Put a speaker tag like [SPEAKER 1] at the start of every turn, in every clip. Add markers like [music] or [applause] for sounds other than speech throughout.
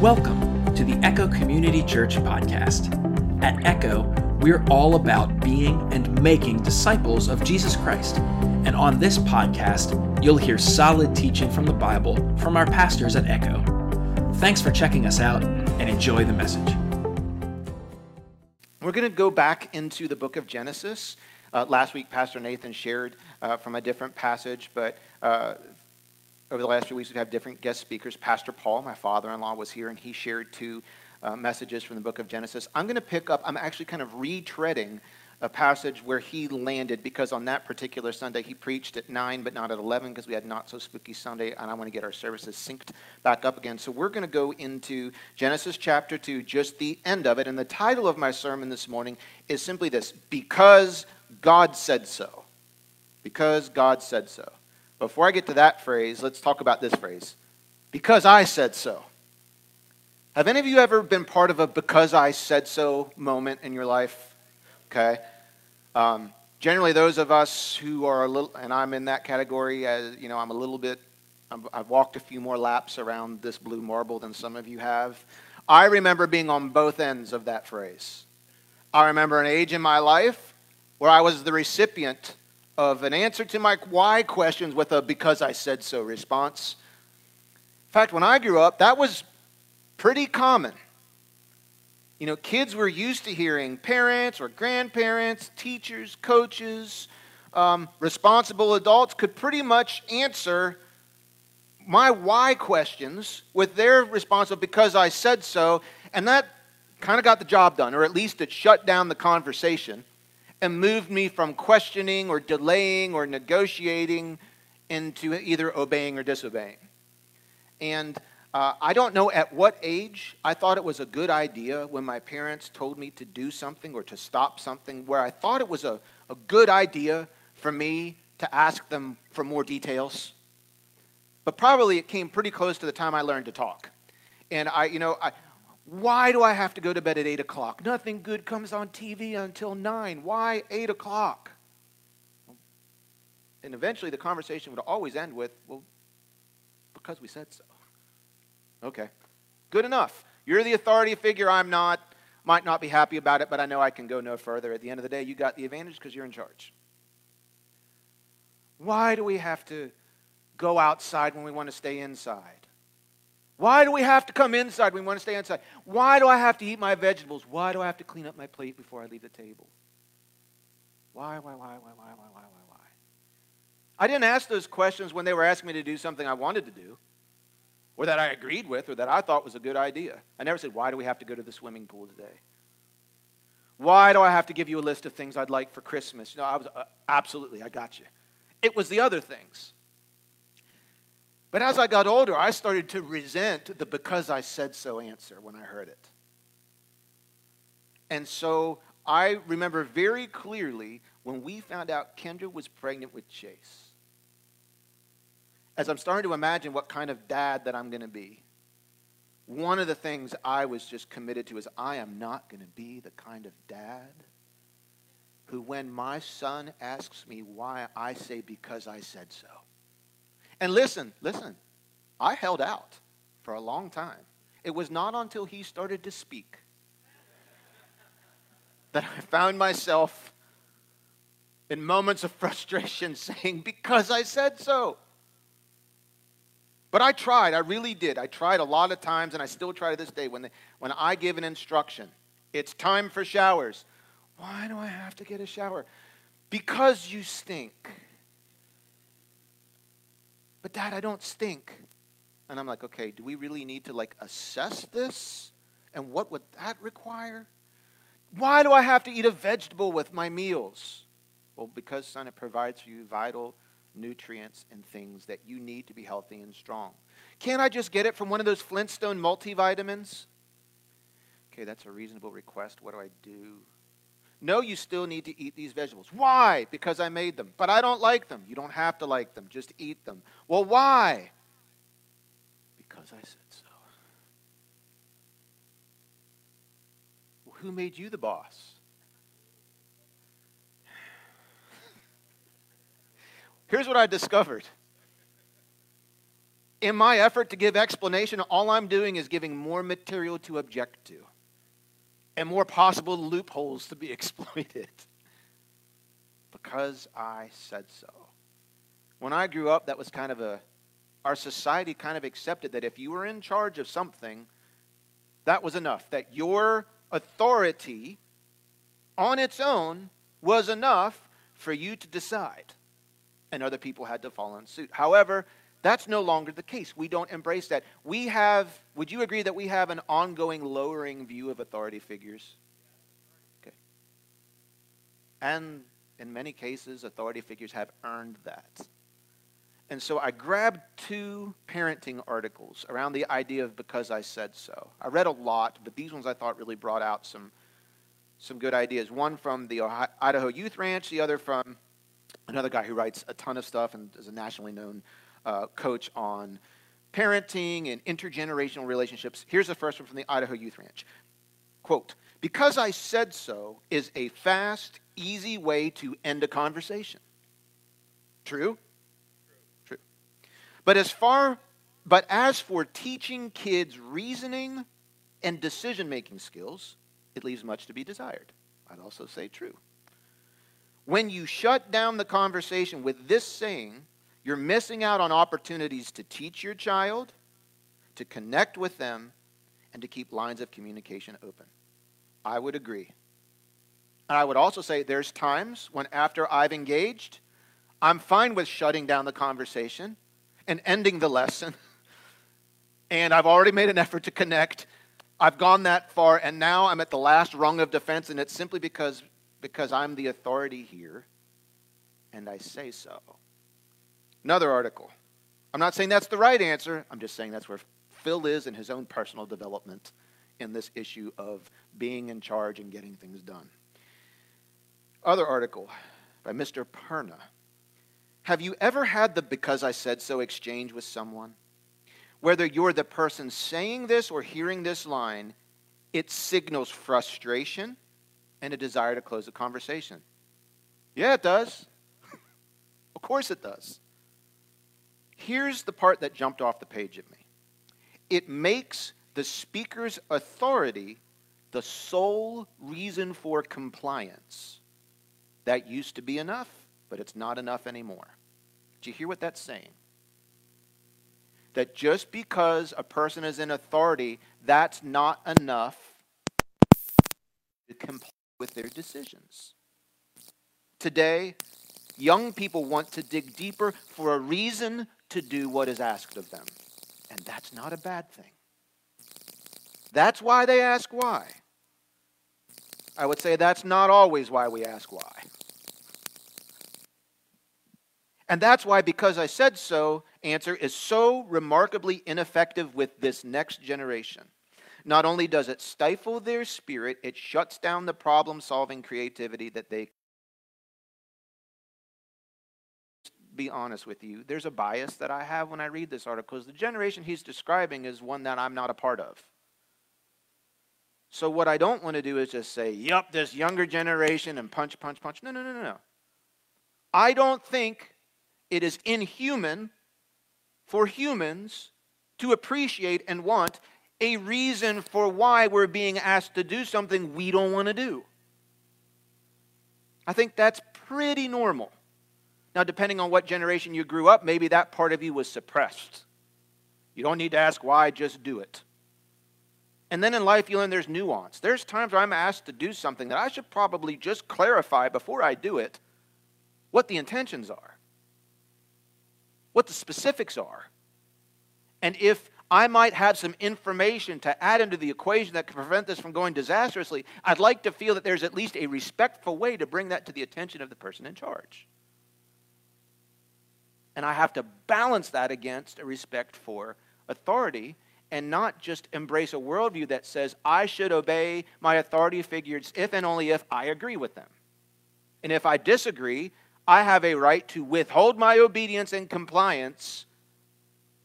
[SPEAKER 1] Welcome to the Echo Community Church podcast. At Echo, we're all about being and making disciples of Jesus Christ. And on this podcast, you'll hear solid teaching from the Bible from our pastors at Echo. Thanks for checking us out and enjoy the message.
[SPEAKER 2] We're going to go back into the book of Genesis. Uh, last week, Pastor Nathan shared uh, from a different passage, but uh, over the last few weeks, we've had different guest speakers. Pastor Paul, my father in law, was here, and he shared two uh, messages from the book of Genesis. I'm going to pick up, I'm actually kind of retreading a passage where he landed because on that particular Sunday he preached at 9 but not at 11 because we had not so spooky Sunday and I want to get our services synced back up again. So we're going to go into Genesis chapter 2, just the end of it. And the title of my sermon this morning is simply this Because God Said So. Because God Said So. Before I get to that phrase, let's talk about this phrase because I said so. Have any of you ever been part of a because I said so moment in your life? Okay. Um, generally, those of us who are a little, and I'm in that category, as you know, I'm a little bit, I've walked a few more laps around this blue marble than some of you have. I remember being on both ends of that phrase. I remember an age in my life where I was the recipient of an answer to my why questions with a because I said so response. In fact, when I grew up, that was pretty common. You know, kids were used to hearing parents or grandparents, teachers, coaches, um, responsible adults could pretty much answer my why questions with their response of because I said so, and that kind of got the job done, or at least it shut down the conversation and moved me from questioning or delaying or negotiating into either obeying or disobeying. And uh, I don't know at what age I thought it was a good idea when my parents told me to do something or to stop something, where I thought it was a, a good idea for me to ask them for more details. But probably it came pretty close to the time I learned to talk. And I, you know, I, why do I have to go to bed at 8 o'clock? Nothing good comes on TV until 9. Why 8 o'clock? And eventually the conversation would always end with, well, because we said so. Okay, good enough. You're the authority figure, I'm not. Might not be happy about it, but I know I can go no further. At the end of the day, you got the advantage because you're in charge. Why do we have to go outside when we want to stay inside? Why do we have to come inside we want to stay inside? Why do I have to eat my vegetables? Why do I have to clean up my plate before I leave the table? Why, why, why, why, why, why, why, why, why? I didn't ask those questions when they were asking me to do something I wanted to do, or that I agreed with, or that I thought was a good idea. I never said, Why do we have to go to the swimming pool today? Why do I have to give you a list of things I'd like for Christmas? You know, I was uh, absolutely, I got you. It was the other things. But as I got older, I started to resent the because I said so answer when I heard it. And so I remember very clearly when we found out Kendra was pregnant with Chase. As I'm starting to imagine what kind of dad that I'm going to be, one of the things I was just committed to is I am not going to be the kind of dad who, when my son asks me why, I say because I said so. And listen, listen, I held out for a long time. It was not until he started to speak that I found myself in moments of frustration [laughs] saying, Because I said so. But I tried, I really did. I tried a lot of times, and I still try to this day. When, they, when I give an instruction, it's time for showers. Why do I have to get a shower? Because you stink. But dad, I don't stink. And I'm like, okay, do we really need to like assess this? And what would that require? Why do I have to eat a vegetable with my meals? Well, because, son, it provides for you vital nutrients and things that you need to be healthy and strong. Can't I just get it from one of those Flintstone multivitamins? Okay, that's a reasonable request. What do I do? No, you still need to eat these vegetables. Why? Because I made them. But I don't like them. You don't have to like them. Just eat them. Well, why? Because I said so. Well, who made you the boss? Here's what I discovered in my effort to give explanation, all I'm doing is giving more material to object to and more possible loopholes to be [laughs] exploited because I said so. When I grew up, that was kind of a, our society kind of accepted that if you were in charge of something, that was enough. That your authority on its own was enough for you to decide. And other people had to follow in suit. However, that's no longer the case. We don't embrace that. We have, would you agree that we have an ongoing lowering view of authority figures? Okay. And in many cases, authority figures have earned that. And so I grabbed two parenting articles around the idea of because I said so. I read a lot, but these ones I thought really brought out some, some good ideas. One from the Idaho Youth Ranch, the other from another guy who writes a ton of stuff and is a nationally known uh, coach on parenting and intergenerational relationships. Here's the first one from the Idaho Youth Ranch. Quote, because I said so is a fast, easy way to end a conversation. True? True. But as far but as for teaching kids reasoning and decision-making skills, it leaves much to be desired. I'd also say true. When you shut down the conversation with this saying, you're missing out on opportunities to teach your child, to connect with them, and to keep lines of communication open. I would agree. And I would also say there's times when, after I've engaged, I'm fine with shutting down the conversation and ending the lesson. [laughs] and I've already made an effort to connect. I've gone that far, and now I'm at the last rung of defense, and it's simply because, because I'm the authority here, and I say so. Another article. I'm not saying that's the right answer. I'm just saying that's where Phil is in his own personal development in this issue of being in charge and getting things done. Other article by Mr. Perna. Have you ever had the because I said so exchange with someone? Whether you're the person saying this or hearing this line, it signals frustration and a desire to close the conversation. Yeah, it does. [laughs] of course it does. Here's the part that jumped off the page at me it makes the speaker's authority the sole reason for compliance. That used to be enough, but it's not enough anymore. Do you hear what that's saying? That just because a person is in authority, that's not enough to comply with their decisions. Today, young people want to dig deeper for a reason to do what is asked of them. And that's not a bad thing. That's why they ask why. I would say that's not always why we ask why. And that's why, because I said so, answer is so remarkably ineffective with this next generation. Not only does it stifle their spirit, it shuts down the problem solving creativity that they be honest with you, there's a bias that I have when I read this article because the generation he's describing is one that I'm not a part of. So what I don't want to do is just say, "Yup, this younger generation," and punch, punch, punch. No, no, no, no, no. I don't think it is inhuman for humans to appreciate and want a reason for why we're being asked to do something we don't want to do. I think that's pretty normal. Now, depending on what generation you grew up, maybe that part of you was suppressed. You don't need to ask why, just do it. And then in life, you learn there's nuance. There's times where I'm asked to do something that I should probably just clarify before I do it what the intentions are, what the specifics are. And if I might have some information to add into the equation that could prevent this from going disastrously, I'd like to feel that there's at least a respectful way to bring that to the attention of the person in charge. And I have to balance that against a respect for authority and not just embrace a worldview that says I should obey my authority figures if and only if I agree with them. And if I disagree, I have a right to withhold my obedience and compliance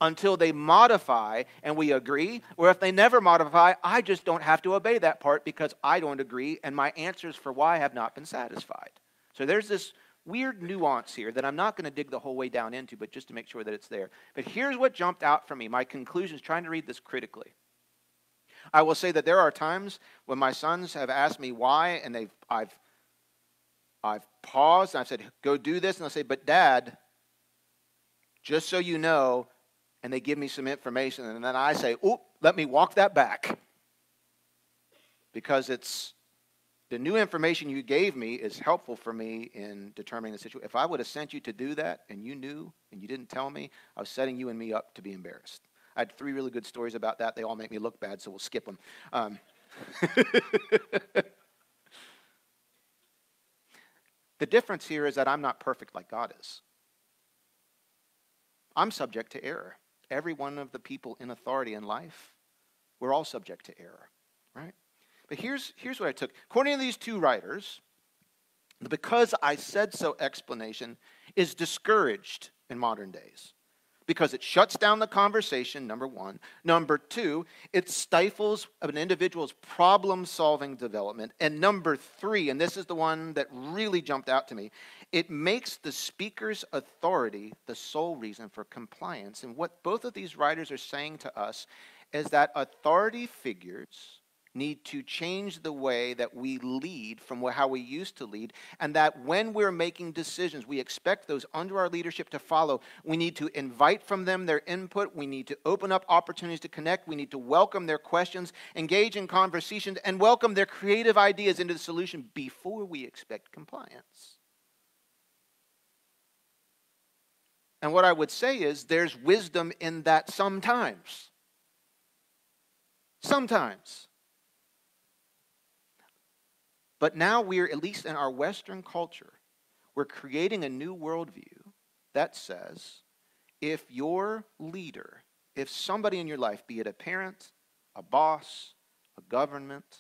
[SPEAKER 2] until they modify and we agree. Or if they never modify, I just don't have to obey that part because I don't agree and my answers for why have not been satisfied. So there's this weird nuance here that I'm not going to dig the whole way down into, but just to make sure that it's there. But here's what jumped out for me my conclusions, trying to read this critically. I will say that there are times when my sons have asked me why, and they've, I've, I've paused and I've said, go do this. And they'll say, but dad, just so you know, and they give me some information, and then I say, oop, let me walk that back. Because it's the new information you gave me is helpful for me in determining the situation. If I would have sent you to do that and you knew and you didn't tell me, I was setting you and me up to be embarrassed. I had three really good stories about that. They all make me look bad, so we'll skip them. Um, [laughs] the difference here is that I'm not perfect like God is. I'm subject to error. Every one of the people in authority in life, we're all subject to error? But here's, here's what I took. According to these two writers, the because I said so explanation is discouraged in modern days because it shuts down the conversation, number one. Number two, it stifles an individual's problem solving development. And number three, and this is the one that really jumped out to me, it makes the speaker's authority the sole reason for compliance. And what both of these writers are saying to us is that authority figures need to change the way that we lead from how we used to lead, and that when we're making decisions, we expect those under our leadership to follow. We need to invite from them their input. We need to open up opportunities to connect. We need to welcome their questions, engage in conversations, and welcome their creative ideas into the solution before we expect compliance. And what I would say is there's wisdom in that sometimes. Sometimes. But now we're, at least in our Western culture, we're creating a new worldview that says if your leader, if somebody in your life, be it a parent, a boss, a government,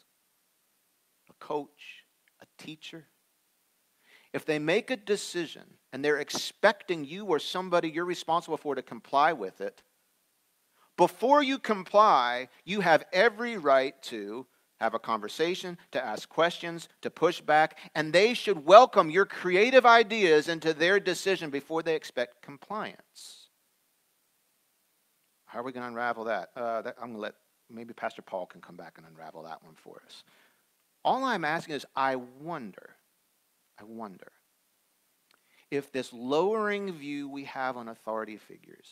[SPEAKER 2] a coach, a teacher, if they make a decision and they're expecting you or somebody you're responsible for to comply with it, before you comply, you have every right to have a conversation, to ask questions, to push back, and they should welcome your creative ideas into their decision before they expect compliance. How are we going to unravel that? Uh, that I'm going to let maybe Pastor Paul can come back and unravel that one for us. All I'm asking is I wonder, I wonder if this lowering view we have on authority figures,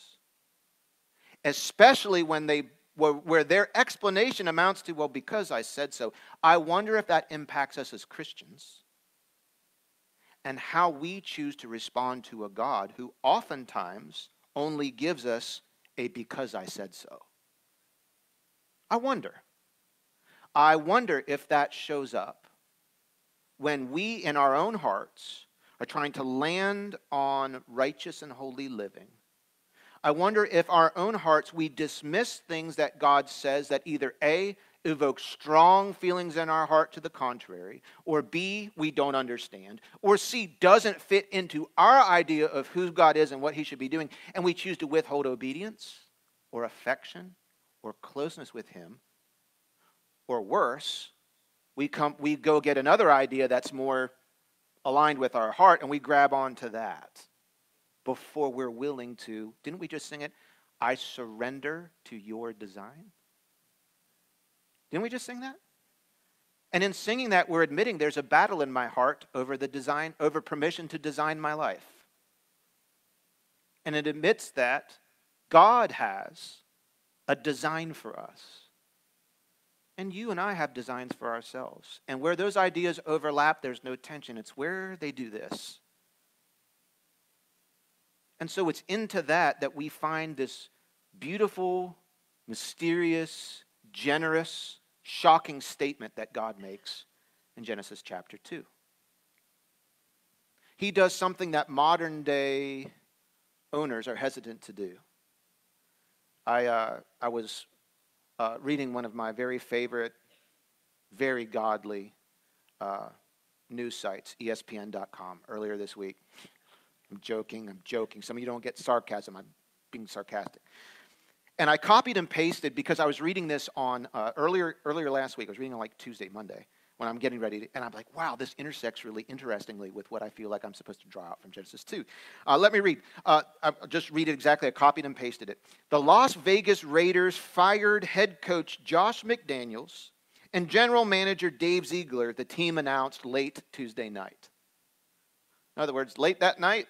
[SPEAKER 2] especially when they where, their explanation amounts to, well, because I said so. I wonder if that impacts us as Christians and how we choose to respond to a God who oftentimes only gives us a because I said so. I wonder. I wonder if that shows up when we, in our own hearts, are trying to land on righteous and holy living I wonder if our own hearts we dismiss things that God says that either A, evoke strong feelings in our heart to the contrary, or B, we don't understand, or C, doesn't fit into our idea of who God is and what he should be doing, and we choose to withhold obedience or affection or closeness with him, or worse, we, come, we go get another idea that's more aligned with our heart and we grab onto that before we're willing to, didn't we just sing it? I surrender to your design. Didn't we just sing that? And in singing that, we're admitting there's a battle in my heart over the design, over permission to design my life. And it admits that God has a design for us. And you and I have designs for ourselves. And where those ideas overlap, there's no tension. It's where they do this. And so it's into that that we find this beautiful, mysterious, generous, shocking statement that God makes in Genesis chapter 2. He does something that modern day owners are hesitant to do. I, uh, I was uh, reading one of my very favorite, very godly uh, news sites, ESPN.com, earlier this week. I'm joking, I'm joking. Some of you don't get sarcasm. I'm being sarcastic. And I copied and pasted because I was reading this on uh, earlier, earlier last week. I was reading on like Tuesday, Monday. when I'm getting ready. To, and I'm like, wow, this intersects really interestingly with what I feel like I'm supposed to draw out from Genesis 2. Uh, let me read. Uh, I'll just read it exactly. I copied and pasted it. The Las Vegas Raiders fired head coach Josh McDaniels and general manager Dave Ziegler, the team announced late Tuesday night. In other words, late that night,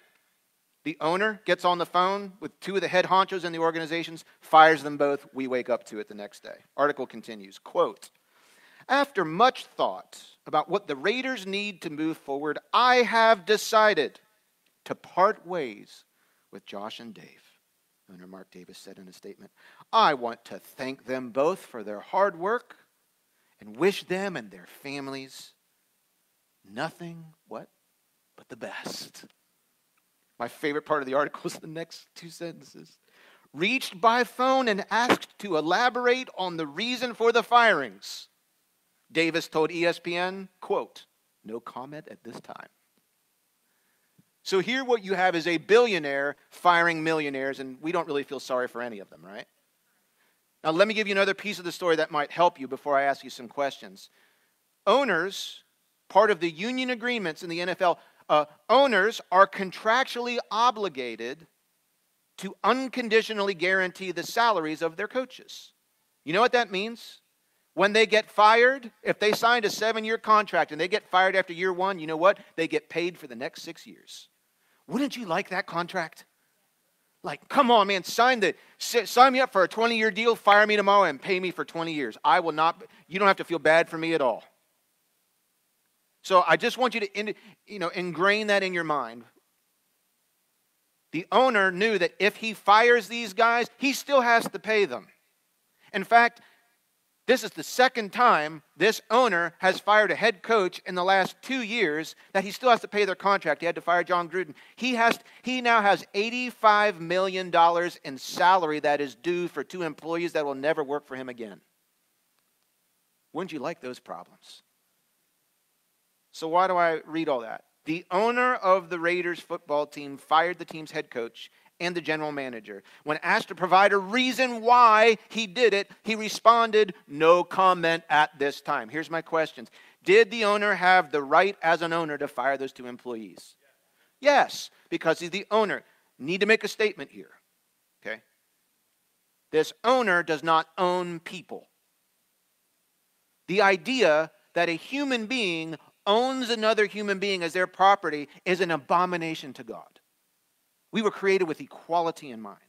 [SPEAKER 2] the owner gets on the phone with two of the head honchos in the organizations, fires them both. We wake up to it the next day. Article continues, quote, after much thought about what the Raiders need to move forward, I have decided to part ways with Josh and Dave. Owner Mark Davis said in a statement, I want to thank them both for their hard work and wish them and their families nothing what but the best. My favorite part of the article is the next two sentences. Reached by phone and asked to elaborate on the reason for the firings. Davis told ESPN, quote, no comment at this time. So here what you have is a billionaire firing millionaires, and we don't really feel sorry for any of them, right? Now, let me give you another piece of the story that might help you before I ask you some questions. Owners, part of the union agreements in the NFL, uh, owners are contractually obligated to unconditionally guarantee the salaries of their coaches. You know what that means? When they get fired, if they signed a seven year contract and they get fired after year one, you know what? They get paid for the next six years. Wouldn't you like that contract? Like, come on, man, sign the sign me up for a 20 year deal, fire me tomorrow, and pay me for 20 years. I will not, you don't have to feel bad for me at all. So I just want you to you know, ingrain that in your mind. The owner knew that if he fires these guys, he still has to pay them. In fact, this is the second time this owner has fired a head coach in the last two years that he still has to pay their contract. He had to fire Jon Gruden. He, has, he now has $85 million in salary that is due for two employees that will never work for him again. Wouldn't you like those problems? So, why do I read all that? The owner of the Raiders football team fired the team's head coach and the general manager. When asked to provide a reason why he did it, he responded, No comment at this time. Here's my questions Did the owner have the right as an owner to fire those two employees? Yes, because he's the owner. Need to make a statement here. Okay? This owner does not own people. The idea that a human being owns another human being as their property is an abomination to God. We were created with equality in mind.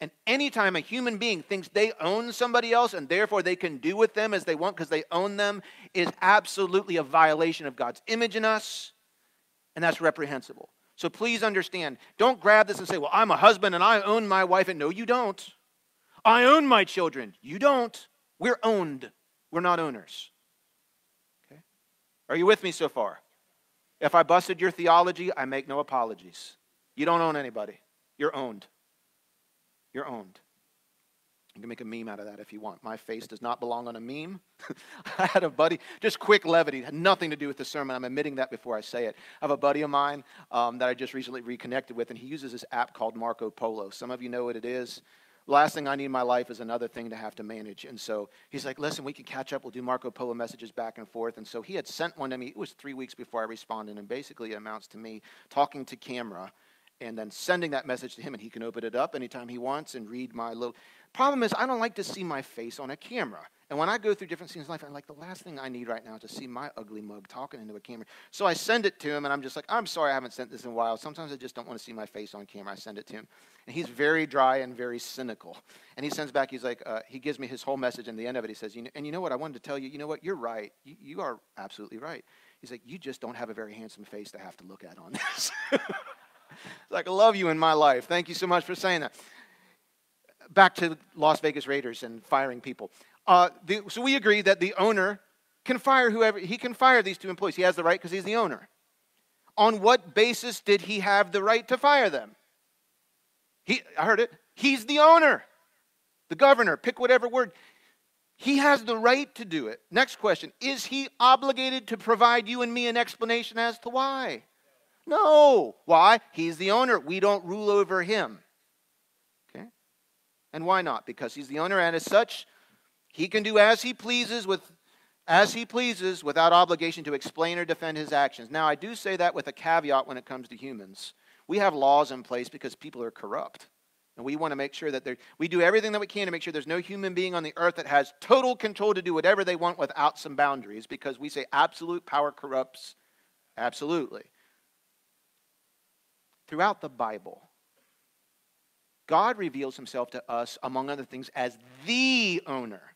[SPEAKER 2] And anytime a human being thinks they own somebody else and therefore they can do with them as they want because they own them is absolutely a violation of God's image in us, and that's reprehensible. So please understand, don't grab this and say, Well, I'm a husband and I own my wife. And no, you don't. I own my children. You don't. We're owned, we're not owners. Are you with me so far? If I busted your theology, I make no apologies. You don't own anybody. You're owned. You're owned. You can make a meme out of that if you want. My face does not belong on a meme. [laughs] I had a buddy, just quick levity, had nothing to do with the sermon. I'm admitting that before I say it. I have a buddy of mine um, that I just recently reconnected with, and he uses this app called Marco Polo. Some of you know what it is last thing I need in my life is another thing to have to manage. And so he's like, listen, we can catch up. We'll do Marco Polo messages back and forth. And so he had sent one to me. It was three weeks before I responded. And basically, it amounts to me talking to camera and then sending that message to him. And he can open it up anytime he wants and read my little. Problem is, I don't like to see my face on a camera. And when I go through different scenes in life, I'm like, the last thing I need right now is to see my ugly mug talking into a camera. So I send it to him, and I'm just like, I'm sorry I haven't sent this in a while. Sometimes I just don't want to see my face on camera. I send it to him. And he's very dry and very cynical. And he sends back, he's like, uh, he gives me his whole message, and the end of it, he says, you know, and you know what? I wanted to tell you, you know what? You're right. You, you are absolutely right. He's like, you just don't have a very handsome face to have to look at on this. [laughs] It's like, I love you in my life. Thank you so much for saying that. Back to Las Vegas Raiders and firing people. Uh, the, so we agree that the owner can fire whoever, he can fire these two employees. He has the right because he's the owner. On what basis did he have the right to fire them? He, I heard it. He's the owner, the governor, pick whatever word. He has the right to do it. Next question Is he obligated to provide you and me an explanation as to why? No. Why? He's the owner. We don't rule over him. And why not? Because he's the owner, and as such, he can do as he pleases with as he pleases without obligation to explain or defend his actions. Now, I do say that with a caveat when it comes to humans. We have laws in place because people are corrupt. And we want to make sure that we do everything that we can to make sure there's no human being on the earth that has total control to do whatever they want without some boundaries because we say absolute power corrupts absolutely. Throughout the Bible, God reveals himself to us, among other things, as the owner.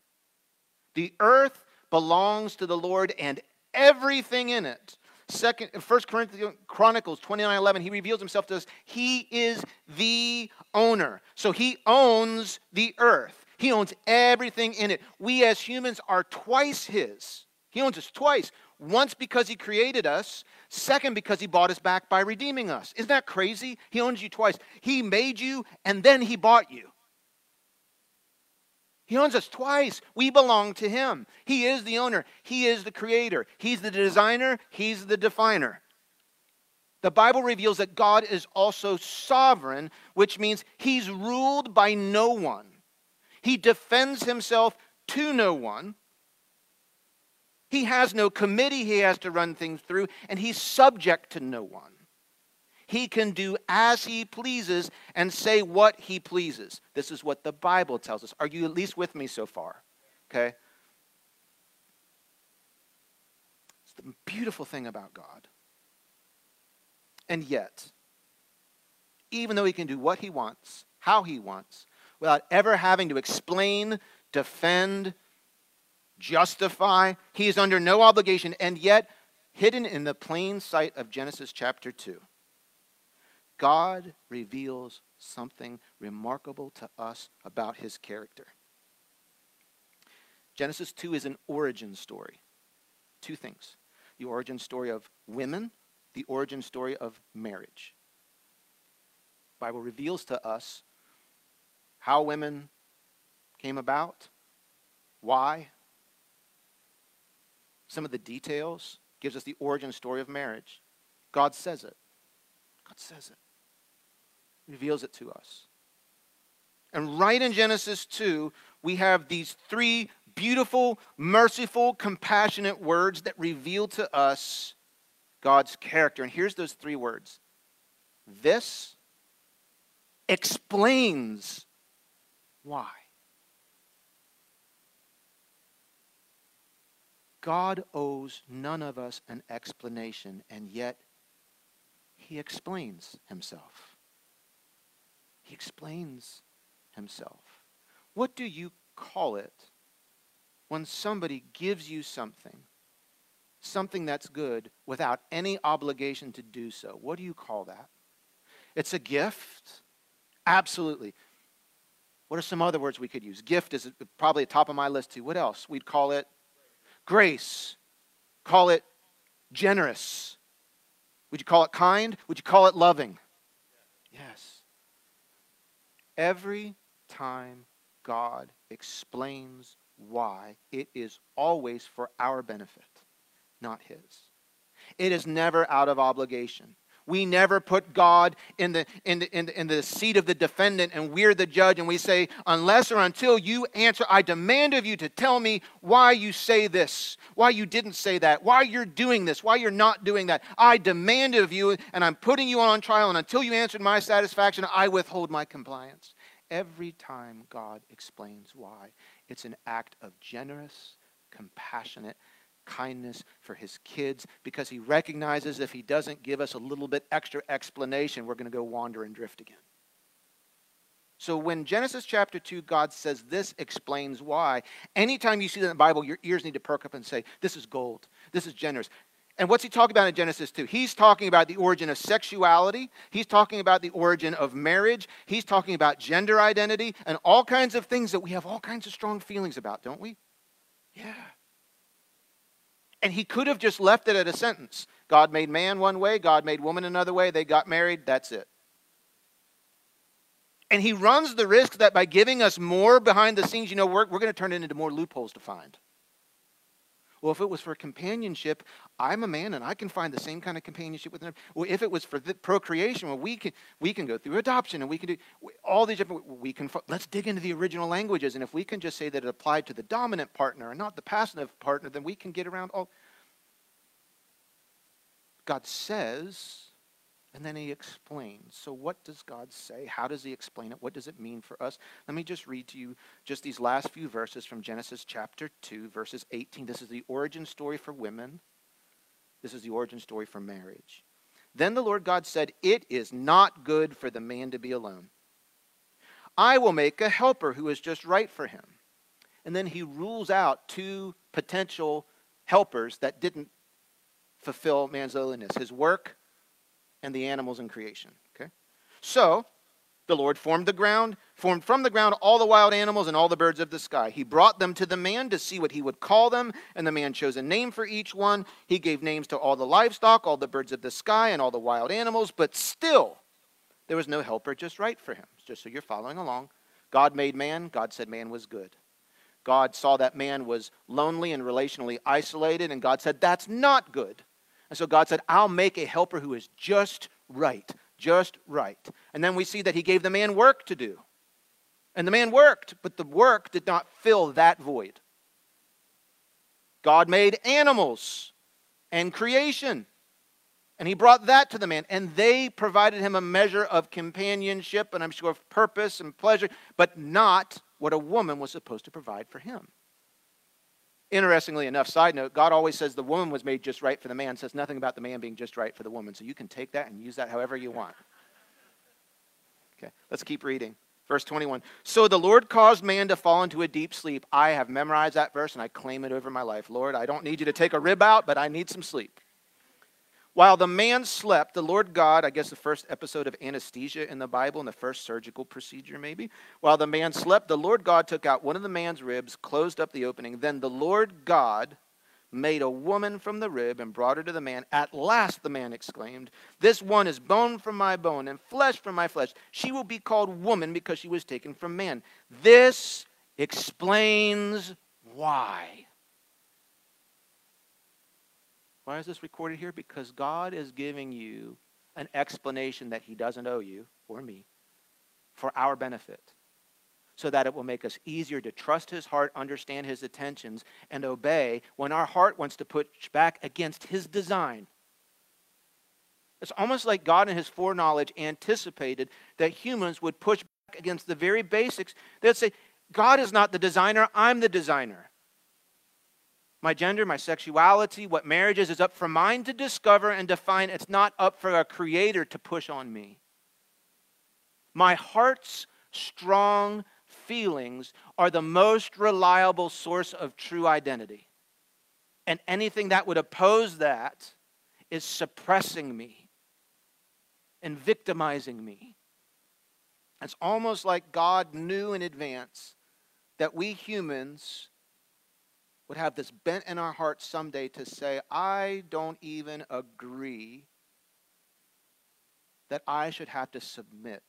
[SPEAKER 2] The earth belongs to the Lord and everything in it. Second, First Corinthians Chronicles 29 11, he reveals himself to us. He is the owner. So he owns the earth. He owns everything in it. We as humans are twice his. He owns us twice. Once because he created us, second because he bought us back by redeeming us. Isn't that crazy? He owns you twice. He made you and then he bought you. He owns us twice. We belong to Him. He is the owner, He is the creator, He's the designer, He's the definer. The Bible reveals that God is also sovereign, which means He's ruled by no one. He defends Himself to no one. He has no committee he has to run things through, and He's subject to no one. He can do as he pleases and say what he pleases. This is what the Bible tells us. Are you at least with me so far? Okay? It's the beautiful thing about God. And yet, even though he can do what he wants, how he wants, without ever having to explain, defend, justify, he is under no obligation, and yet, hidden in the plain sight of Genesis chapter 2 God reveals something remarkable to us about his character. Genesis 2 is an origin story. Two things the origin story of women, the origin story of marriage. Bible reveals to us how women came about, why, some of the details, gives us the origin story of marriage. God says it. God says it reveals it to us. And right in Genesis 2, we have these three beautiful, merciful, compassionate words that reveal to us God's character. And here's those three words this explains why. God owes none of us an explanation, and yet he explains himself. He explains himself. What do you call it when somebody gives you something, something that's good, without any obligation to do so? What do you call that? It's a gift? Absolutely. What are some other words we could use? Gift is probably at the top of my list too. What else? We'd call it grace. Call it generous. Would you call it kind? Would you call it loving? Yes. Every time God explains why, it is always for our benefit, not His. It is never out of obligation. We never put God in the, in, the, in, the, in the seat of the defendant and we're the judge and we say, unless or until you answer, I demand of you to tell me why you say this, why you didn't say that, why you're doing this, why you're not doing that. I demand of you and I'm putting you on trial and until you answer my satisfaction, I withhold my compliance. Every time God explains why, it's an act of generous, compassionate kindness for his kids because he recognizes if he doesn't give us a little bit extra explanation, we're going to go wander and drift again. So when Genesis chapter 2, God says this explains why, anytime you see that in the Bible, your ears need to perk up and say, This is gold. This is generous. And what's he talking about in Genesis 2? He's talking about the origin of sexuality. He's talking about the origin of marriage. He's talking about gender identity and all kinds of things that we have all kinds of strong feelings about, don't we? Yeah. And he could have just left it at a sentence God made man one way, God made woman another way, they got married, that's it. And he runs the risk that by giving us more behind the scenes, you know, we're, we're going to turn it into more loopholes to find. Well, if it was for companionship, I'm a man and I can find the same kind of companionship with them. Well, if it was for procreation, well, we can we can go through adoption and we can do all these different. We can let's dig into the original languages, and if we can just say that it applied to the dominant partner and not the passive partner, then we can get around all. God says and then he explains. So, what does God say? How does he explain it? What does it mean for us? Let me just read to you just these last few verses from Genesis chapter 2, verses 18. This is the origin story for women, this is the origin story for marriage. Then the Lord God said, It is not good for the man to be alone. I will make a helper who is just right for him. And then he rules out two potential helpers that didn't fulfill man's loneliness his work and the animals in creation. Okay? So, the Lord formed the ground, formed from the ground all the wild animals and all the birds of the sky. He brought them to the man to see what he would call them, and the man chose a name for each one. He gave names to all the livestock, all the birds of the sky, and all the wild animals, but still there was no helper just right for him. Just so you're following along. God made man, God said man was good. God saw that man was lonely and relationally isolated, and God said, That's not good. And so God said, I'll make a helper who is just right, just right. And then we see that he gave the man work to do. And the man worked, but the work did not fill that void. God made animals and creation. And he brought that to the man. And they provided him a measure of companionship and I'm sure of purpose and pleasure, but not what a woman was supposed to provide for him. Interestingly enough, side note, God always says the woman was made just right for the man, says nothing about the man being just right for the woman. So you can take that and use that however you want. Okay, let's keep reading. Verse 21. So the Lord caused man to fall into a deep sleep. I have memorized that verse and I claim it over my life. Lord, I don't need you to take a rib out, but I need some sleep. While the man slept, the Lord God, I guess the first episode of anesthesia in the Bible, and the first surgical procedure maybe, while the man slept, the Lord God took out one of the man's ribs, closed up the opening. Then the Lord God made a woman from the rib and brought her to the man. At last, the man exclaimed, This one is bone from my bone and flesh from my flesh. She will be called woman because she was taken from man. This explains why. Why is this recorded here? Because God is giving you an explanation that He doesn't owe you or me for our benefit so that it will make us easier to trust his heart, understand his intentions, and obey when our heart wants to push back against his design. It's almost like God, in his foreknowledge, anticipated that humans would push back against the very basics. They'd say, God is not the designer, I'm the designer. My gender, my sexuality, what marriage is, is up for mine to discover and define. It's not up for a creator to push on me. My heart's strong feelings are the most reliable source of true identity. And anything that would oppose that is suppressing me and victimizing me. It's almost like God knew in advance that we humans would have this bent in our hearts someday to say, I don't even agree that I should have to submit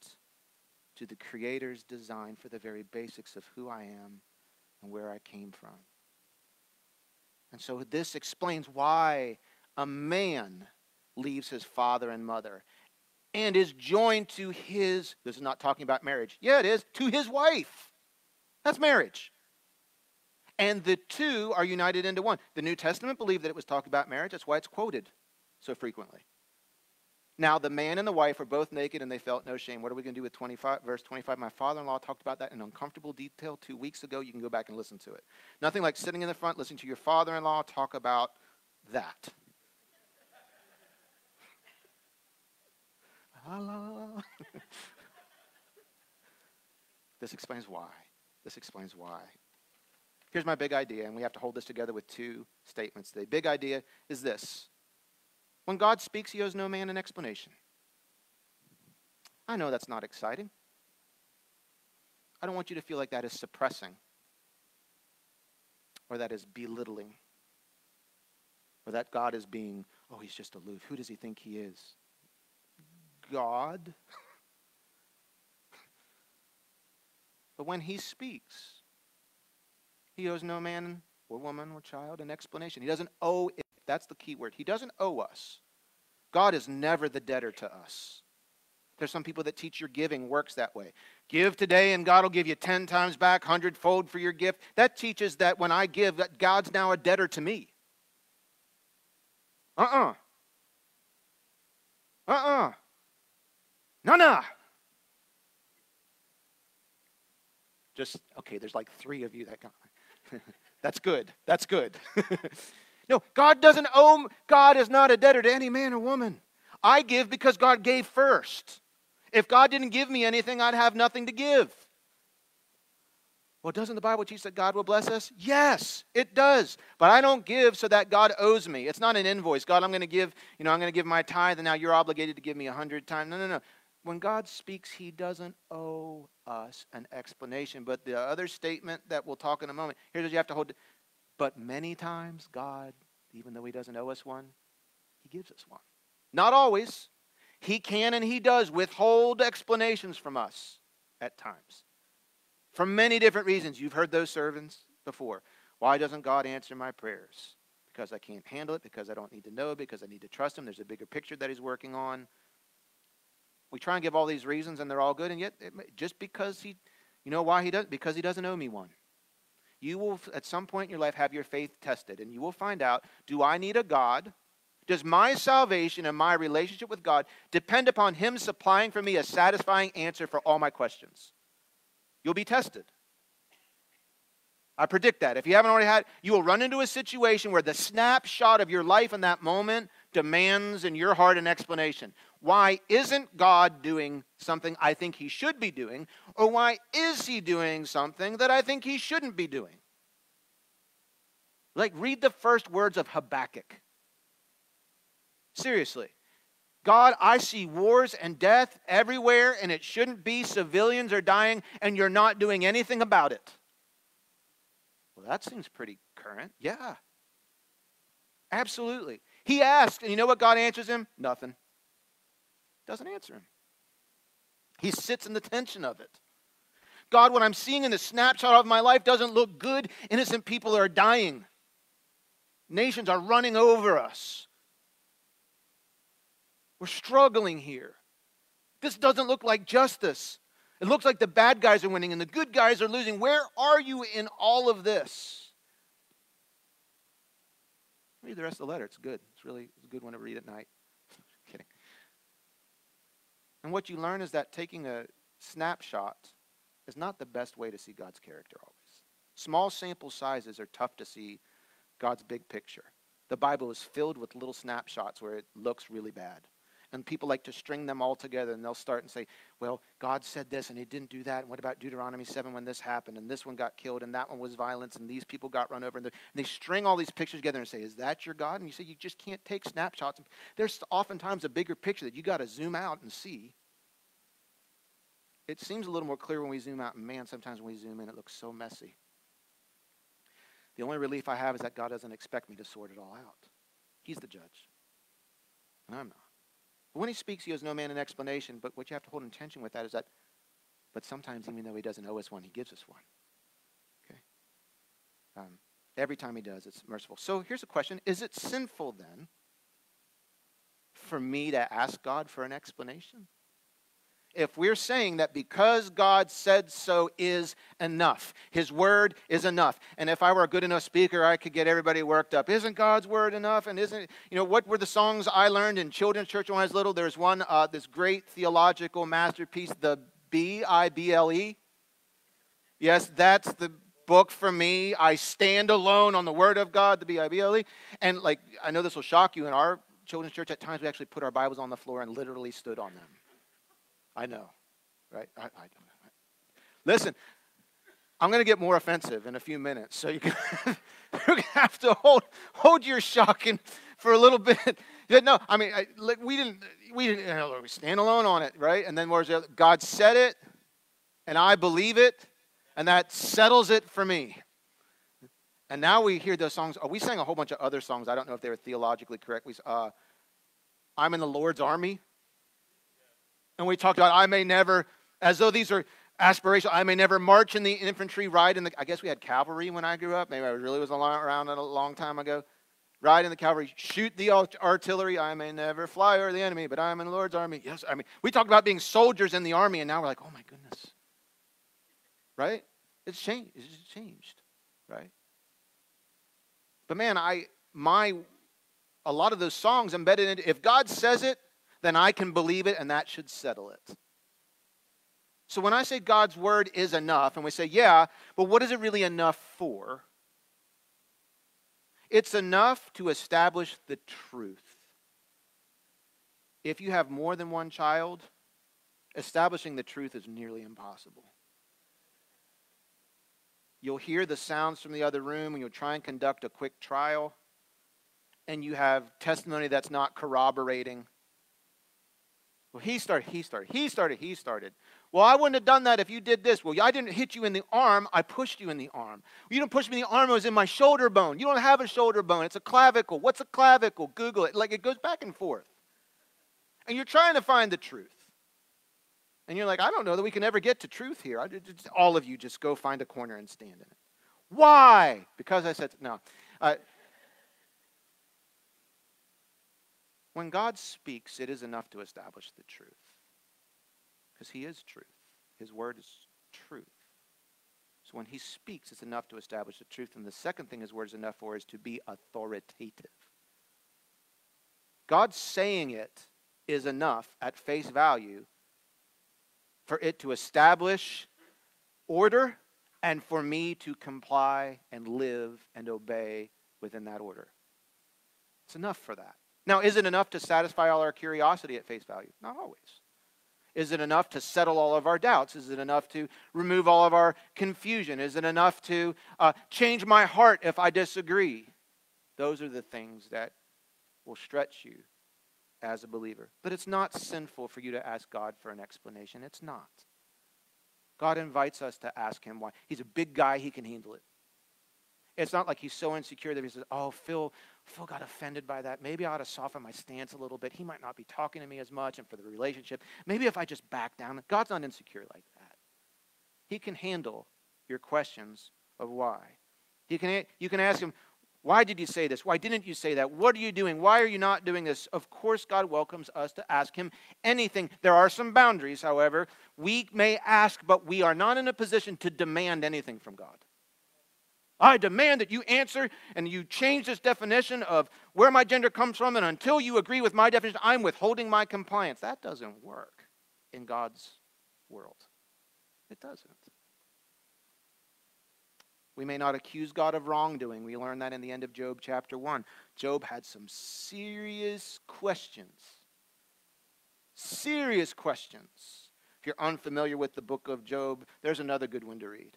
[SPEAKER 2] to the Creator's design for the very basics of who I am and where I came from. And so this explains why a man leaves his father and mother and is joined to his, this is not talking about marriage. Yeah, it is, to his wife. That's marriage and the two are united into one. The New Testament believed that it was talking about marriage. That's why it's quoted so frequently. Now, the man and the wife are both naked and they felt no shame. What are we going to do with 25, verse 25? My father in law talked about that in uncomfortable detail two weeks ago. You can go back and listen to it. Nothing like sitting in the front, listening to your father in law talk about that. [laughs] [laughs] this explains why. This explains why. Here's my big idea, and we have to hold this together with two statements. The big idea is this when God speaks, he owes no man an explanation. I know that's not exciting. I don't want you to feel like that is suppressing or that is belittling or that God is being, oh, he's just aloof. Who does he think he is? God. [laughs] but when he speaks, he owes no man or woman or child an explanation. He doesn't owe it. That's the key word. He doesn't owe us. God is never the debtor to us. There's some people that teach your giving works that way. Give today and God will give you 10 times back, hundredfold for your gift. That teaches that when I give, that God's now a debtor to me. Uh uh-uh. uh. Uh uh. No, no. Just, okay, there's like three of you that got. [laughs] That's good. That's good. [laughs] no, God doesn't owe, God is not a debtor to any man or woman. I give because God gave first. If God didn't give me anything, I'd have nothing to give. Well, doesn't the Bible teach that God will bless us? Yes, it does. But I don't give so that God owes me. It's not an invoice. God, I'm going to give, you know, I'm going to give my tithe, and now you're obligated to give me a hundred times. No, no, no. When God speaks, He doesn't owe us an explanation. But the other statement that we'll talk in a moment, here's what you have to hold. But many times, God, even though He doesn't owe us one, He gives us one. Not always. He can and He does withhold explanations from us at times. For many different reasons. You've heard those servants before. Why doesn't God answer my prayers? Because I can't handle it, because I don't need to know, because I need to trust Him. There's a bigger picture that He's working on. We try and give all these reasons, and they're all good, and yet, it, just because He, you know why He does? Because He doesn't owe me one. You will, at some point in your life, have your faith tested, and you will find out do I need a God does my salvation and my relationship with God depend upon Him supplying for me a satisfying answer for all my questions? You'll be tested. I predict that. If you haven't already had, you will run into a situation where the snapshot of your life in that moment demands in your heart an explanation. Why isn't God doing something I think He should be doing? Or why is He doing something that I think He shouldn't be doing? Like, read the first words of Habakkuk. Seriously. God, I see wars and death everywhere, and it shouldn't be. Civilians are dying, and you're not doing anything about it. Well, that seems pretty current. Yeah. Absolutely. He asks, and you know what God answers him? Nothing. Doesn't answer him. He sits in the tension of it. God, what I'm seeing in the snapshot of my life doesn't look good. Innocent people are dying, nations are running over us. We're struggling here. This doesn't look like justice. It looks like the bad guys are winning and the good guys are losing. Where are you in all of this? Read the rest of the letter. It's good. It's really it's a good one to read at night. And what you learn is that taking a snapshot is not the best way to see God's character always. Small sample sizes are tough to see God's big picture. The Bible is filled with little snapshots where it looks really bad. And people like to string them all together and they'll start and say, well, God said this and he didn't do that. And what about Deuteronomy 7 when this happened? And this one got killed and that one was violence and these people got run over. And, and they string all these pictures together and say, is that your God? And you say, you just can't take snapshots. There's oftentimes a bigger picture that you got to zoom out and see. It seems a little more clear when we zoom out. And man, sometimes when we zoom in, it looks so messy. The only relief I have is that God doesn't expect me to sort it all out. He's the judge. And I'm not. But when he speaks, he owes no man an explanation. But what you have to hold in tension with that is that, but sometimes, even though he doesn't owe us one, he gives us one. Okay? Um, every time he does, it's merciful. So here's a question Is it sinful then for me to ask God for an explanation? If we're saying that because God said so is enough, His word is enough. And if I were a good enough speaker, I could get everybody worked up. Isn't God's word enough? And isn't, you know, what were the songs I learned in children's church when I was little? There's one, uh, this great theological masterpiece, the B I B L E. Yes, that's the book for me. I stand alone on the word of God, the B I B L E. And like, I know this will shock you in our children's church, at times we actually put our Bibles on the floor and literally stood on them. I know, right? I, I, I, listen, I'm going to get more offensive in a few minutes, so you [laughs] you have to hold hold your shocking for a little bit. [laughs] no, I mean, I, we didn't we didn't you know, we stand alone on it, right? And then where's the other? God said it, and I believe it, and that settles it for me. And now we hear those songs. Oh, we sang a whole bunch of other songs. I don't know if they were theologically correct. We, uh, I'm in the Lord's army. And we talked about, I may never, as though these are aspiration. I may never march in the infantry, ride in the. I guess we had cavalry when I grew up. Maybe I really was around a long time ago. Ride in the cavalry, shoot the artillery. I may never fly over the enemy, but I am in the Lord's army. Yes, I mean, we talked about being soldiers in the army, and now we're like, oh my goodness. Right? It's changed. It's changed. Right? But man, I my a lot of those songs embedded in. If God says it, then I can believe it, and that should settle it. So when I say God's word is enough, and we say, yeah, but what is it really enough for? It's enough to establish the truth. If you have more than one child, establishing the truth is nearly impossible. You'll hear the sounds from the other room and you'll try and conduct a quick trial, and you have testimony that's not corroborating. Well, he started, he started, he started, he started. Well, I wouldn't have done that if you did this. Well, I didn't hit you in the arm, I pushed you in the arm. You didn't push me in the arm, it was in my shoulder bone. You don't have a shoulder bone, it's a clavicle. What's a clavicle? Google it. Like it goes back and forth. And you're trying to find the truth. And you're like, I don't know that we can ever get to truth here. I, just, all of you just go find a corner and stand in it. Why? Because I said, no. Uh, when God speaks, it is enough to establish the truth because he is truth. His word is truth. So when he speaks, it's enough to establish the truth. And the second thing his word is enough for is to be authoritative. God saying it is enough at face value for it to establish order and for me to comply and live and obey within that order. It's enough for that. Now, is it enough to satisfy all our curiosity at face value? Not always. Is it enough to settle all of our doubts? Is it enough to remove all of our confusion? Is it enough to uh, change my heart if I disagree? Those are the things that will stretch you as a believer. But it's not sinful for you to ask God for an explanation. It's not. God invites us to ask Him why. He's a big guy, He can handle it. It's not like he's so insecure that he says, Oh, Phil, Phil got offended by that. Maybe I ought to soften my stance a little bit. He might not be talking to me as much and for the relationship. Maybe if I just back down. God's not insecure like that. He can handle your questions of why. He can, you can ask him, Why did you say this? Why didn't you say that? What are you doing? Why are you not doing this? Of course, God welcomes us to ask him anything. There are some boundaries, however. We may ask, but we are not in a position to demand anything from God. I demand that you answer and you change this definition of where my gender comes from, and until you agree with my definition, I'm withholding my compliance. That doesn't work in God's world. It doesn't. We may not accuse God of wrongdoing. We learn that in the end of Job chapter 1. Job had some serious questions. Serious questions. If you're unfamiliar with the book of Job, there's another good one to read.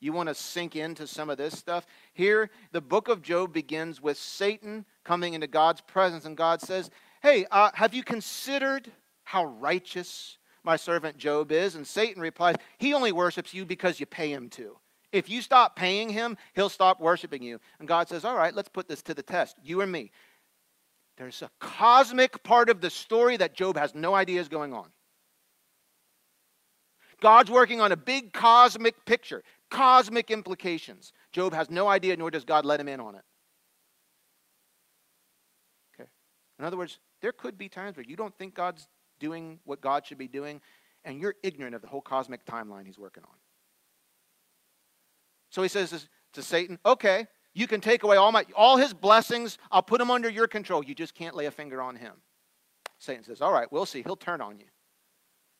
[SPEAKER 2] You want to sink into some of this stuff? Here, the book of Job begins with Satan coming into God's presence, and God says, Hey, uh, have you considered how righteous my servant Job is? And Satan replies, He only worships you because you pay him to. If you stop paying him, he'll stop worshiping you. And God says, All right, let's put this to the test. You and me. There's a cosmic part of the story that Job has no idea is going on. God's working on a big cosmic picture cosmic implications. Job has no idea, nor does God let him in on it. Okay. In other words, there could be times where you don't think God's doing what God should be doing, and you're ignorant of the whole cosmic timeline he's working on. So he says to Satan, okay, you can take away all my all his blessings, I'll put them under your control. You just can't lay a finger on him. Satan says, All right, we'll see. He'll turn on you.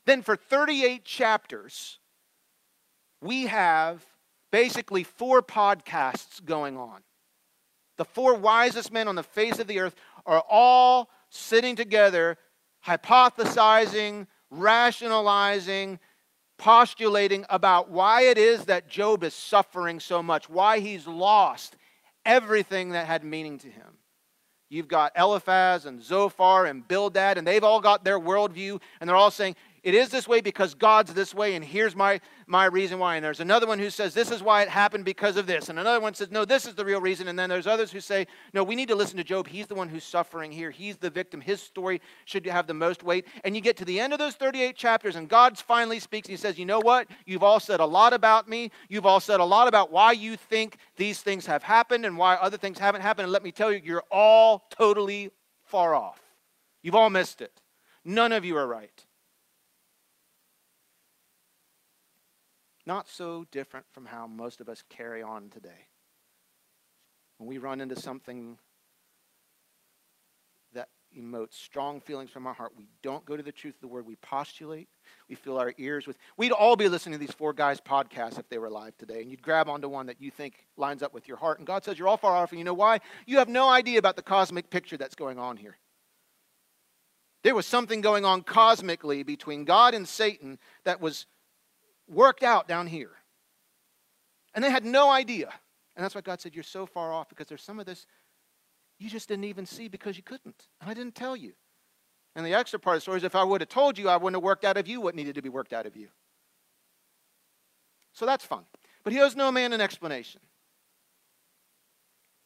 [SPEAKER 2] Then for 38 chapters, we have basically four podcasts going on. The four wisest men on the face of the earth are all sitting together, hypothesizing, rationalizing, postulating about why it is that Job is suffering so much, why he's lost everything that had meaning to him. You've got Eliphaz and Zophar and Bildad, and they've all got their worldview, and they're all saying, it is this way because God's this way, and here's my, my reason why. And there's another one who says, this is why it happened because of this. And another one says, no, this is the real reason. And then there's others who say, no, we need to listen to Job. He's the one who's suffering here. He's the victim. His story should have the most weight. And you get to the end of those 38 chapters, and God finally speaks. He says, you know what? You've all said a lot about me. You've all said a lot about why you think these things have happened and why other things haven't happened. And let me tell you, you're all totally far off. You've all missed it. None of you are right. Not so different from how most of us carry on today. When we run into something that emotes strong feelings from our heart, we don't go to the truth of the word. We postulate. We fill our ears with. We'd all be listening to these four guys' podcasts if they were live today, and you'd grab onto one that you think lines up with your heart. And God says you're all far off, and you know why? You have no idea about the cosmic picture that's going on here. There was something going on cosmically between God and Satan that was worked out down here. And they had no idea. And that's why God said, You're so far off because there's some of this you just didn't even see because you couldn't. And I didn't tell you. And the extra part of the story is if I would have told you, I wouldn't have worked out of you what needed to be worked out of you. So that's fun. But he owes no man an explanation.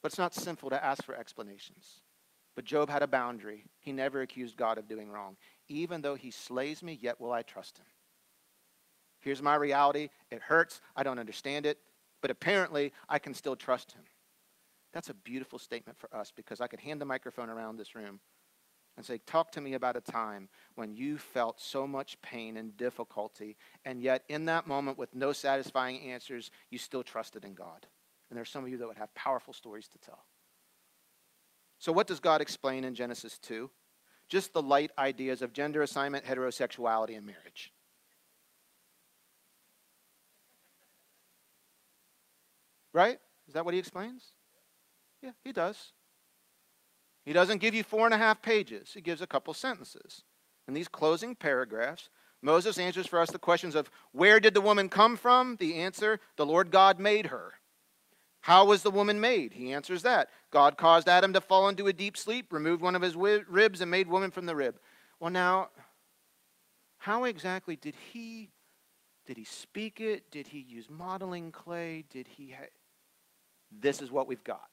[SPEAKER 2] But it's not sinful to ask for explanations. But Job had a boundary. He never accused God of doing wrong. Even though he slays me, yet will I trust him. Here's my reality. It hurts. I don't understand it. But apparently, I can still trust him. That's a beautiful statement for us because I could hand the microphone around this room and say, Talk to me about a time when you felt so much pain and difficulty, and yet in that moment, with no satisfying answers, you still trusted in God. And there's some of you that would have powerful stories to tell. So, what does God explain in Genesis 2? Just the light ideas of gender assignment, heterosexuality, and marriage. Right? Is that what he explains? Yeah, he does. He doesn't give you four and a half pages, he gives a couple sentences. In these closing paragraphs, Moses answers for us the questions of where did the woman come from? The answer the Lord God made her. How was the woman made? He answers that. God caused Adam to fall into a deep sleep, removed one of his ribs, and made woman from the rib. Well, now, how exactly did he did he speak it? Did he use modeling clay? Did he ha- This is what we've got.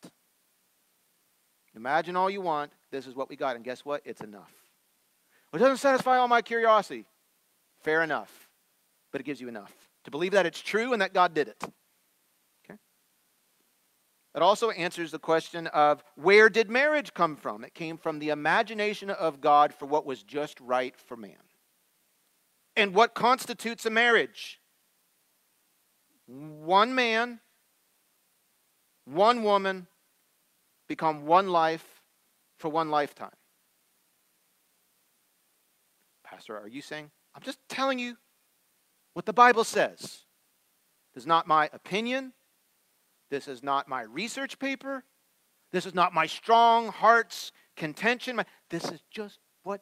[SPEAKER 2] Imagine all you want. This is what we got. And guess what? It's enough. Well, it doesn't satisfy all my curiosity. Fair enough. But it gives you enough to believe that it's true and that God did it. Okay? It also answers the question of where did marriage come from? It came from the imagination of God for what was just right for man. And what constitutes a marriage? One man, one woman become one life for one lifetime. Pastor, are you saying? I'm just telling you what the Bible says. This is not my opinion. This is not my research paper. This is not my strong heart's contention. This is just what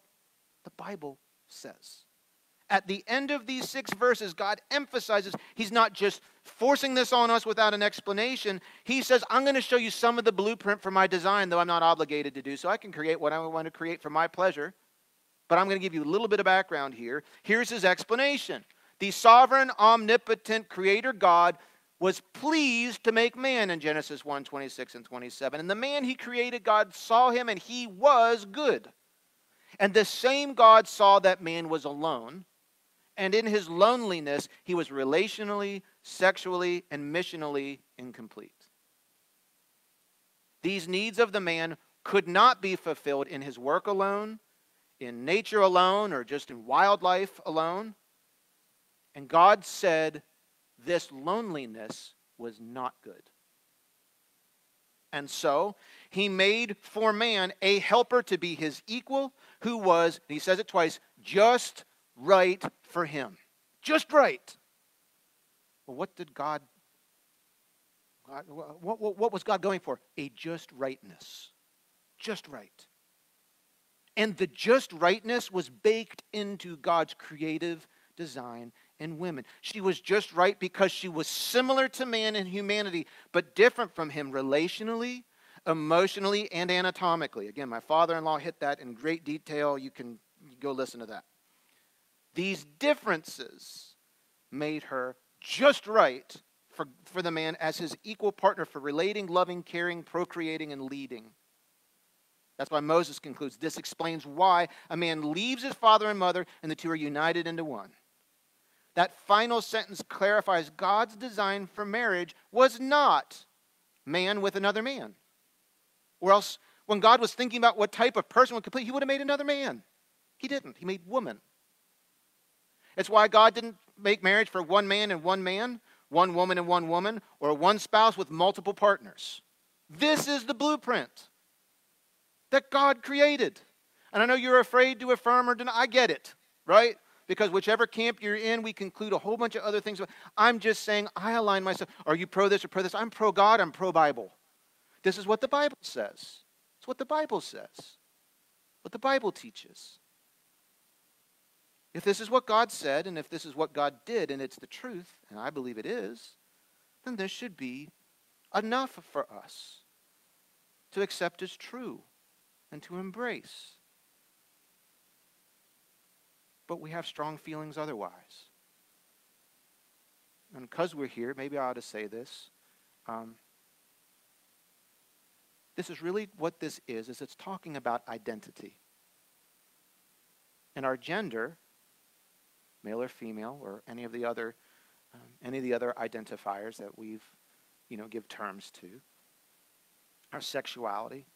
[SPEAKER 2] the Bible says. At the end of these six verses, God emphasizes He's not just forcing this on us without an explanation. He says, I'm going to show you some of the blueprint for my design, though I'm not obligated to do so. I can create what I want to create for my pleasure. But I'm going to give you a little bit of background here. Here's His explanation The sovereign, omnipotent Creator God was pleased to make man in Genesis 1 26 and 27. And the man he created, God saw him and he was good. And the same God saw that man was alone. And in his loneliness, he was relationally, sexually, and missionally incomplete. These needs of the man could not be fulfilled in his work alone, in nature alone, or just in wildlife alone. And God said, this loneliness was not good. And so he made for man a helper to be his equal, who was, he says it twice, just right for him. Just right. Well, what did God, God what, what, what was God going for? A just rightness. Just right. And the just rightness was baked into God's creative design in women. She was just right because she was similar to man in humanity, but different from him relationally, emotionally, and anatomically. Again, my father in law hit that in great detail. You can go listen to that. These differences made her just right for, for the man as his equal partner for relating, loving, caring, procreating, and leading. That's why Moses concludes this explains why a man leaves his father and mother and the two are united into one. That final sentence clarifies God's design for marriage was not man with another man. Or else, when God was thinking about what type of person would complete, he would have made another man. He didn't. He made woman. It's why God didn't make marriage for one man and one man, one woman and one woman, or one spouse with multiple partners. This is the blueprint that God created. And I know you're afraid to affirm or deny. I get it, right? Because whichever camp you're in, we conclude a whole bunch of other things. I'm just saying I align myself. Are you pro this or pro this? I'm pro God, I'm pro Bible. This is what the Bible says. It's what the Bible says, what the Bible teaches. If this is what God said, and if this is what God did, and it's the truth, and I believe it is, then this should be enough for us to accept as true and to embrace. But we have strong feelings otherwise. And because we're here, maybe I ought to say this. Um, this is really what this is, is it's talking about identity. And our gender, male or female, or any of the other um, any of the other identifiers that we've, you know, give terms to. Our sexuality,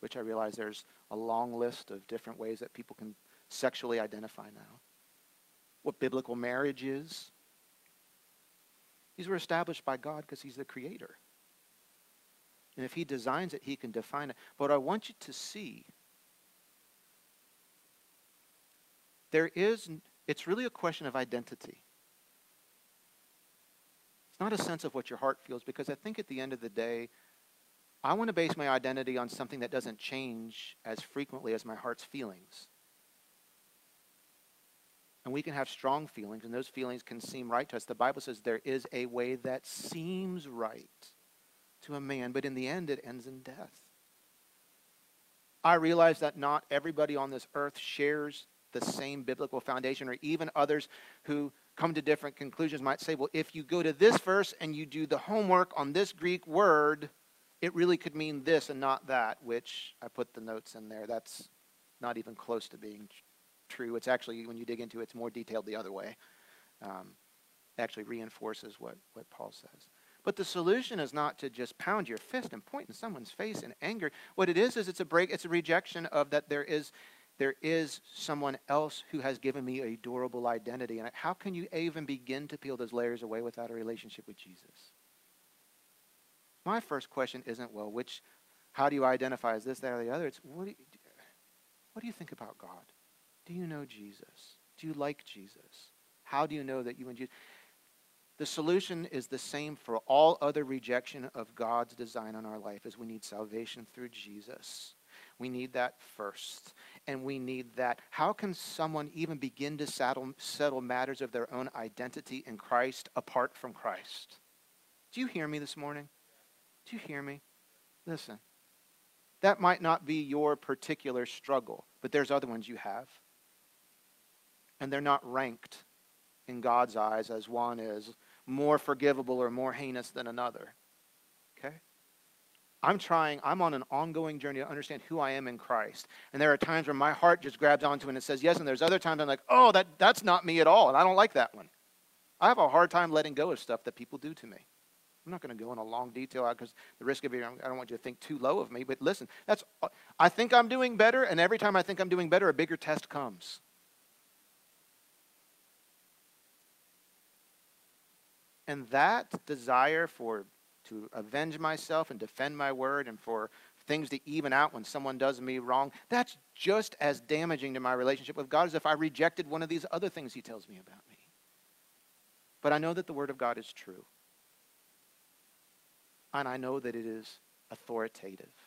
[SPEAKER 2] which I realize there's a long list of different ways that people can sexually identify now. What biblical marriage is. These were established by God because He's the creator. And if He designs it, He can define it. But I want you to see there is, it's really a question of identity. It's not a sense of what your heart feels, because I think at the end of the day, I want to base my identity on something that doesn't change as frequently as my heart's feelings. And we can have strong feelings, and those feelings can seem right to us. The Bible says there is a way that seems right to a man, but in the end, it ends in death. I realize that not everybody on this earth shares the same biblical foundation, or even others who come to different conclusions might say, well, if you go to this verse and you do the homework on this Greek word, it really could mean this and not that, which I put the notes in there. That's not even close to being true. It's actually, when you dig into it, it's more detailed the other way. Um, actually reinforces what, what Paul says. But the solution is not to just pound your fist and point in someone's face in anger. What it is is it's a break, it's a rejection of that there is there is someone else who has given me a durable identity. And how can you even begin to peel those layers away without a relationship with Jesus? My first question isn't, well, which, how do you identify as this, that, or the other? It's, what do you, what do you think about God? Do you know Jesus? Do you like Jesus? How do you know that you and Jesus? The solution is the same for all other rejection of God's design on our life is we need salvation through Jesus. We need that first. And we need that. How can someone even begin to settle, settle matters of their own identity in Christ apart from Christ? Do you hear me this morning? Do you hear me? Listen. That might not be your particular struggle, but there's other ones you have. And they're not ranked in God's eyes as one is more forgivable or more heinous than another. Okay? I'm trying, I'm on an ongoing journey to understand who I am in Christ. And there are times where my heart just grabs onto it and it says yes, and there's other times I'm like, oh, that, that's not me at all, and I don't like that one. I have a hard time letting go of stuff that people do to me. I'm not going to go in a long detail because the risk of it, I don't want you to think too low of me. But listen, that's I think I'm doing better, and every time I think I'm doing better, a bigger test comes. And that desire for to avenge myself and defend my word and for things to even out when someone does me wrong, that's just as damaging to my relationship with God as if I rejected one of these other things he tells me about me. But I know that the word of God is true and I know that it is authoritative.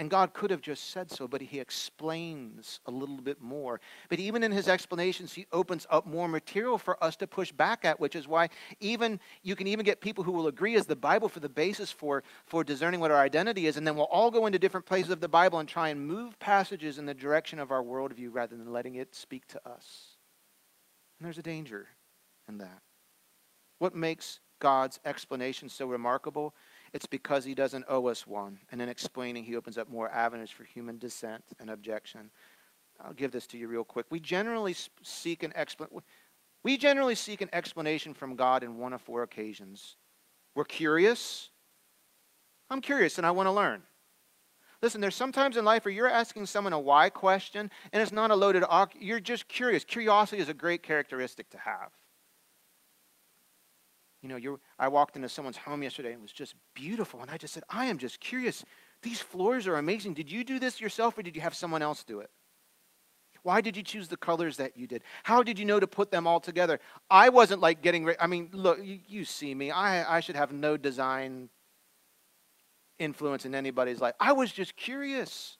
[SPEAKER 2] And God could have just said so, but he explains a little bit more. But even in his explanations, he opens up more material for us to push back at, which is why even you can even get people who will agree as the Bible for the basis for, for discerning what our identity is, and then we'll all go into different places of the Bible and try and move passages in the direction of our worldview rather than letting it speak to us. And there's a danger in that. What makes God's explanation so remarkable? It's because he doesn't owe us one. And in explaining, he opens up more avenues for human dissent and objection. I'll give this to you real quick. We generally seek an explanation. We generally seek an explanation from God in one of four occasions. We're curious. I'm curious and I want to learn. Listen, there's sometimes in life where you're asking someone a why question and it's not a loaded, you're just curious. Curiosity is a great characteristic to have. You know, you I walked into someone's home yesterday and it was just beautiful. And I just said, I am just curious. These floors are amazing. Did you do this yourself or did you have someone else do it? Why did you choose the colors that you did? How did you know to put them all together? I wasn't like getting ready. I mean, look, you, you see me. I, I should have no design influence in anybody's life. I was just curious.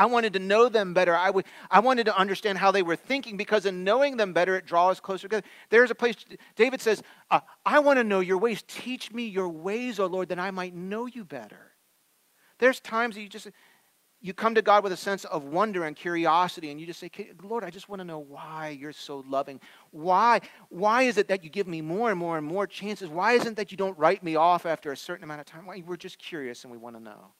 [SPEAKER 2] I wanted to know them better. I, would, I wanted to understand how they were thinking because in knowing them better, it draws closer together. There's a place, David says, uh, I want to know your ways. Teach me your ways, O Lord, that I might know you better. There's times that you just, you come to God with a sense of wonder and curiosity, and you just say, Lord, I just want to know why you're so loving. Why? Why is it that you give me more and more and more chances? Why isn't that you don't write me off after a certain amount of time? Why? We're just curious and we want to know.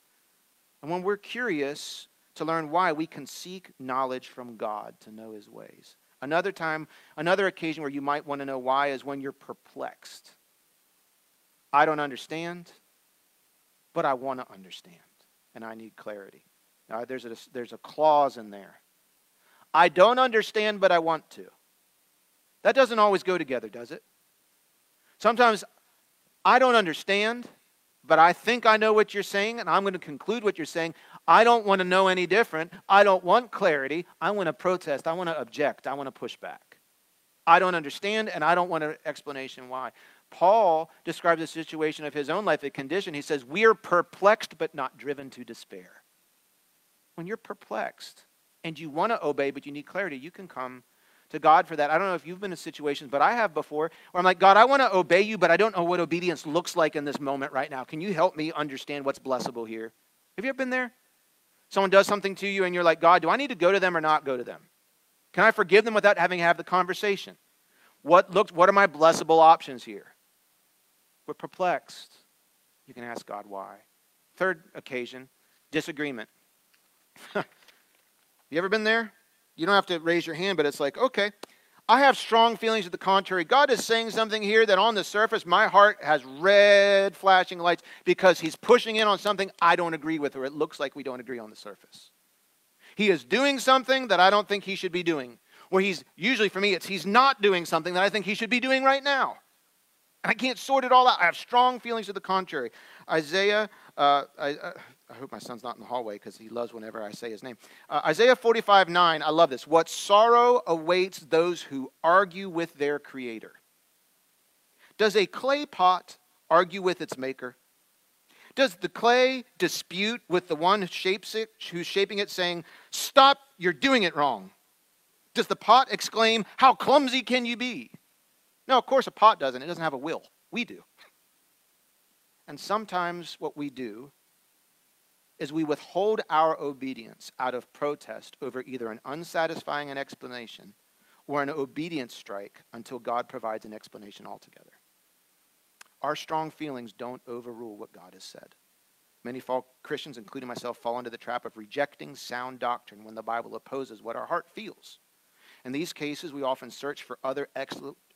[SPEAKER 2] And when we're curious to learn why, we can seek knowledge from God to know his ways. Another time, another occasion where you might want to know why is when you're perplexed. I don't understand, but I want to understand, and I need clarity. Now, there's a, there's a clause in there. I don't understand, but I want to. That doesn't always go together, does it? Sometimes I don't understand, but I think I know what you're saying, and I'm going to conclude what you're saying. I don't want to know any different. I don't want clarity. I want to protest. I want to object. I want to push back. I don't understand, and I don't want an explanation why. Paul describes a situation of his own life, a condition. He says, We are perplexed, but not driven to despair when you're perplexed and you want to obey, but you need clarity, you can come to God for that. I don't know if you've been in situations, but I have before where I'm like, God, I want to obey you, but I don't know what obedience looks like in this moment right now. Can you help me understand what's blessable here? Have you ever been there? Someone does something to you and you're like, God, do I need to go to them or not go to them? Can I forgive them without having to have the conversation? What looks what are my blessable options here? We're perplexed. You can ask God why. Third occasion, disagreement. [laughs] you ever been there? You don't have to raise your hand, but it's like, okay, I have strong feelings to the contrary. God is saying something here that on the surface, my heart has red flashing lights because He's pushing in on something I don't agree with, or it looks like we don't agree on the surface. He is doing something that I don't think He should be doing. Where He's, usually for me, it's He's not doing something that I think He should be doing right now. And I can't sort it all out. I have strong feelings to the contrary. Isaiah, uh, I, uh, I hope my son's not in the hallway because he loves whenever I say his name. Uh, Isaiah 45 9, I love this. What sorrow awaits those who argue with their creator. Does a clay pot argue with its maker? Does the clay dispute with the one who shapes it, who's shaping it, saying, Stop, you're doing it wrong? Does the pot exclaim, How clumsy can you be? No, of course, a pot doesn't. It doesn't have a will. We do. And sometimes what we do is we withhold our obedience out of protest over either an unsatisfying explanation or an obedience strike until God provides an explanation altogether. Our strong feelings don't overrule what God has said. Many fall, Christians, including myself, fall into the trap of rejecting sound doctrine when the Bible opposes what our heart feels. In these cases, we often search for other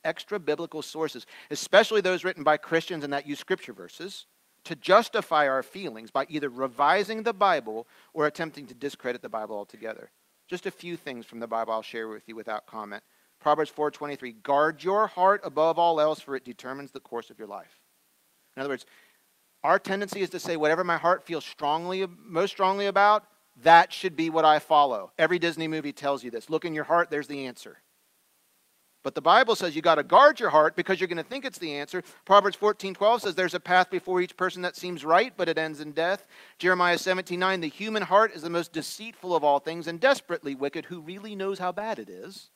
[SPEAKER 2] extra biblical sources, especially those written by Christians and that use scripture verses, to justify our feelings by either revising the Bible or attempting to discredit the Bible altogether. Just a few things from the Bible I'll share with you without comment. Proverbs 4:23 Guard your heart above all else for it determines the course of your life. In other words, our tendency is to say whatever my heart feels strongly most strongly about, that should be what I follow. Every Disney movie tells you this. Look in your heart, there's the answer. But the Bible says you got to guard your heart because you're going to think it's the answer. Proverbs 14 12 says there's a path before each person that seems right, but it ends in death. Jeremiah 17 9, the human heart is the most deceitful of all things and desperately wicked. Who really knows how bad it is?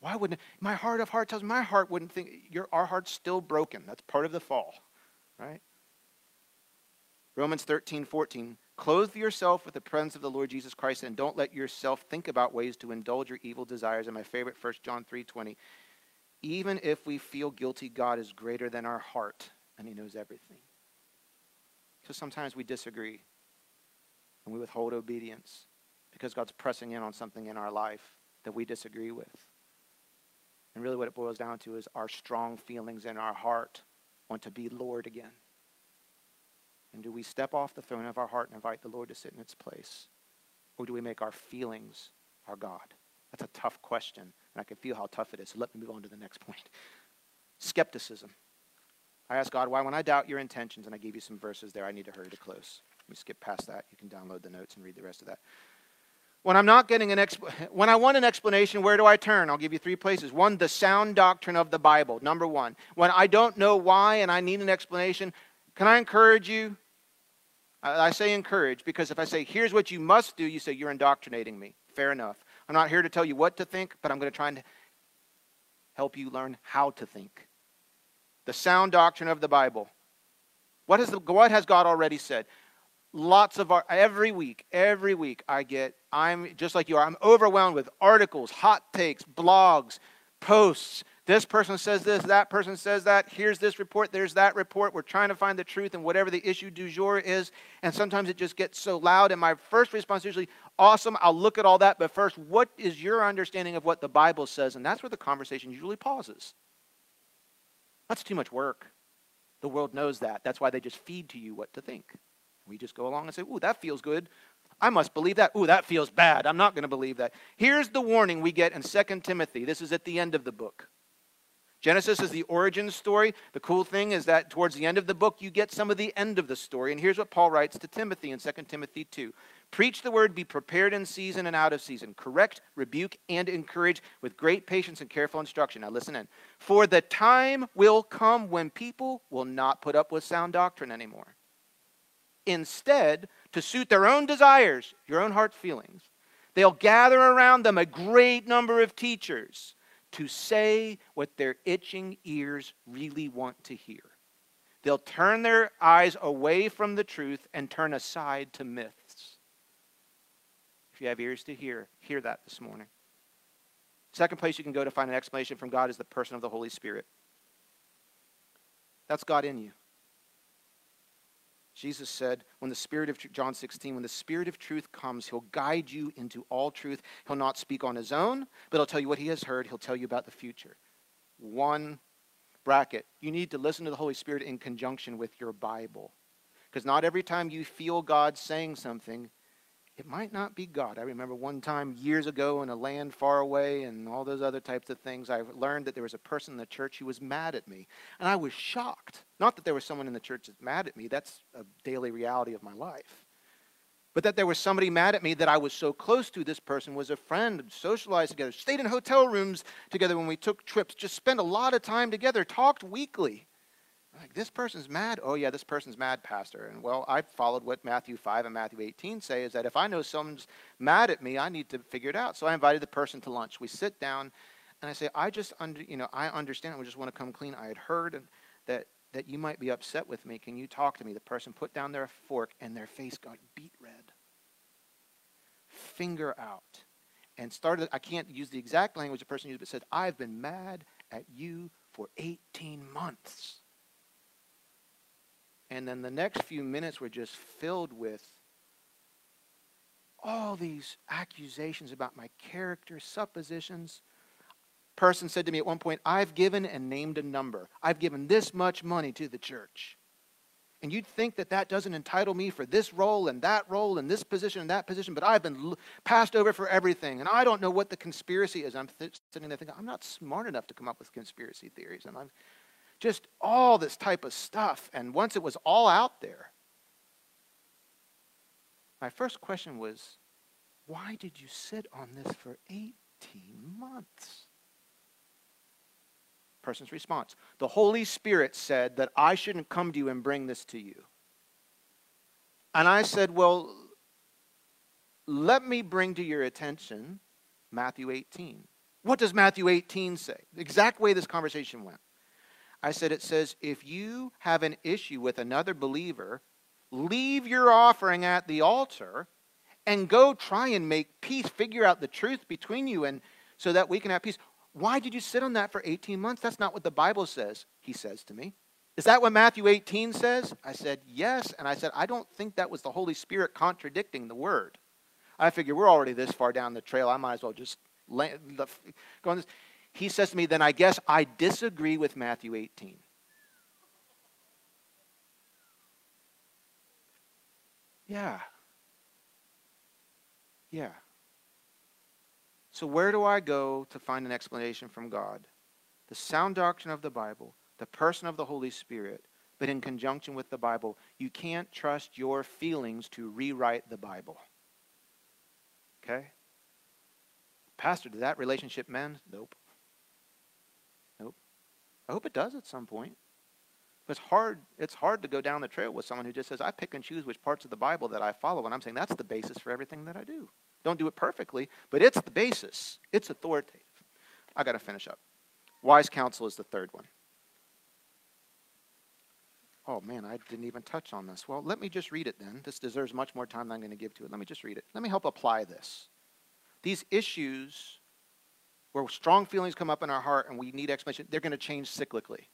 [SPEAKER 2] Why wouldn't? My heart of heart tells me my heart wouldn't think your our heart's still broken. That's part of the fall, right? Romans 13, 14. Clothe yourself with the presence of the Lord Jesus Christ and don't let yourself think about ways to indulge your evil desires. And my favorite, 1 John 3, 20. Even if we feel guilty, God is greater than our heart and he knows everything. So sometimes we disagree and we withhold obedience because God's pressing in on something in our life that we disagree with. And really, what it boils down to is our strong feelings in our heart want to be Lord again. And do we step off the throne of our heart and invite the Lord to sit in its place? Or do we make our feelings our God? That's a tough question, and I can feel how tough it is. So let me move on to the next point. Skepticism. I ask God, why, when I doubt your intentions, and I gave you some verses there, I need to hurry to close. Let me skip past that. You can download the notes and read the rest of that. When I'm not getting an exp- when I want an explanation, where do I turn? I'll give you three places. One, the sound doctrine of the Bible. Number one. When I don't know why and I need an explanation, can I encourage you? I, say encourage because if I say, here's what you must do, you say, you're indoctrinating me. Fair enough. I'm not here to tell you what to think, but I'm going to try and help you learn how to think the sound doctrine of the Bible. What, is the, what has God already said? Lots of our, every week, every week I get, I'm just like you are, I'm overwhelmed with articles, hot takes, blogs, posts. This person says this, that person says that. Here's this report, there's that report. We're trying to find the truth and whatever the issue du jour is. And sometimes it just gets so loud. And my first response is usually, awesome, I'll look at all that. But first, what is your understanding of what the Bible says? And that's where the conversation usually pauses. That's too much work. The world knows that. That's why they just feed to you what to think. We just go along and say, Ooh, that feels good. I must believe that. Ooh, that feels bad. I'm not going to believe that. Here's the warning we get in 2 Timothy. This is at the end of the book. Genesis is the origin story. The cool thing is that towards the end of the book, you get some of the end of the story. And here's what Paul writes to Timothy in 2 Timothy 2 Preach the word, be prepared in season and out of season. Correct, rebuke, and encourage with great patience and careful instruction. Now listen in. For the time will come when people will not put up with sound doctrine anymore. Instead, to suit their own desires, your own heart feelings, they'll gather around them a great number of teachers to say what their itching ears really want to hear. They'll turn their eyes away from the truth and turn aside to myths. If you have ears to hear, hear that this morning. Second place you can go to find an explanation from God is the person of the Holy Spirit. That's God in you. Jesus said, when the Spirit of John 16, when the Spirit of truth comes, he'll guide you into all truth. He'll not speak on his own, but he'll tell you what he has heard. He'll tell you about the future. One bracket. You need to listen to the Holy Spirit in conjunction with your Bible. Because not every time you feel God saying something, it might not be God. I remember one time years ago in a land far away and all those other types of things, I learned that there was a person in the church who was mad at me. And I was shocked. Not that there was someone in the church that's mad at me, that's a daily reality of my life. But that there was somebody mad at me that I was so close to. This person was a friend, socialized together, stayed in hotel rooms together when we took trips, just spent a lot of time together, talked weekly. Like, this person's mad? Oh, yeah, this person's mad, Pastor. And well, I followed what Matthew 5 and Matthew 18 say is that if I know someone's mad at me, I need to figure it out. So I invited the person to lunch. We sit down, and I say, I just, under, you know, I understand. I just want to come clean. I had heard that, that you might be upset with me. Can you talk to me? The person put down their fork, and their face got beet red. Finger out. And started, I can't use the exact language the person used, but said, I've been mad at you for 18 months. And then the next few minutes were just filled with all these accusations about my character, suppositions. Person said to me at one point, I've given and named a number. I've given this much money to the church. And you'd think that that doesn't entitle me for this role and that role and this position and that position, but I've been passed over for everything. And I don't know what the conspiracy is. I'm th- sitting there thinking, I'm not smart enough to come up with conspiracy theories. And I'm just all this type of stuff. And once it was all out there, my first question was, why did you sit on this for 18 months? Person's response The Holy Spirit said that I shouldn't come to you and bring this to you. And I said, Well, let me bring to your attention Matthew 18. What does Matthew 18 say? The exact way this conversation went. I said, it says, if you have an issue with another believer, leave your offering at the altar and go try and make peace, figure out the truth between you, and so that we can have peace. Why did you sit on that for 18 months? That's not what the Bible says, he says to me. Is that what Matthew 18 says? I said, Yes. And I said, I don't think that was the Holy Spirit contradicting the word. I figure we're already this far down the trail. I might as well just go on this. He says to me, Then I guess I disagree with Matthew 18. Yeah. Yeah. So, where do I go to find an explanation from God? The sound doctrine of the Bible, the person of the Holy Spirit, but in conjunction with the Bible. You can't trust your feelings to rewrite the Bible. Okay? Pastor, did that relationship mend? Nope. Nope. I hope it does at some point. But it's hard, it's hard to go down the trail with someone who just says, I pick and choose which parts of the Bible that I follow. And I'm saying that's the basis for everything that I do. Don't do it perfectly, but it's the basis. It's authoritative. I got to finish up. Wise counsel is the third one. Oh man, I didn't even touch on this. Well, let me just read it then. This deserves much more time than I'm going to give to it. Let me just read it. Let me help apply this. These issues where strong feelings come up in our heart and we need explanation, they're going to change cyclically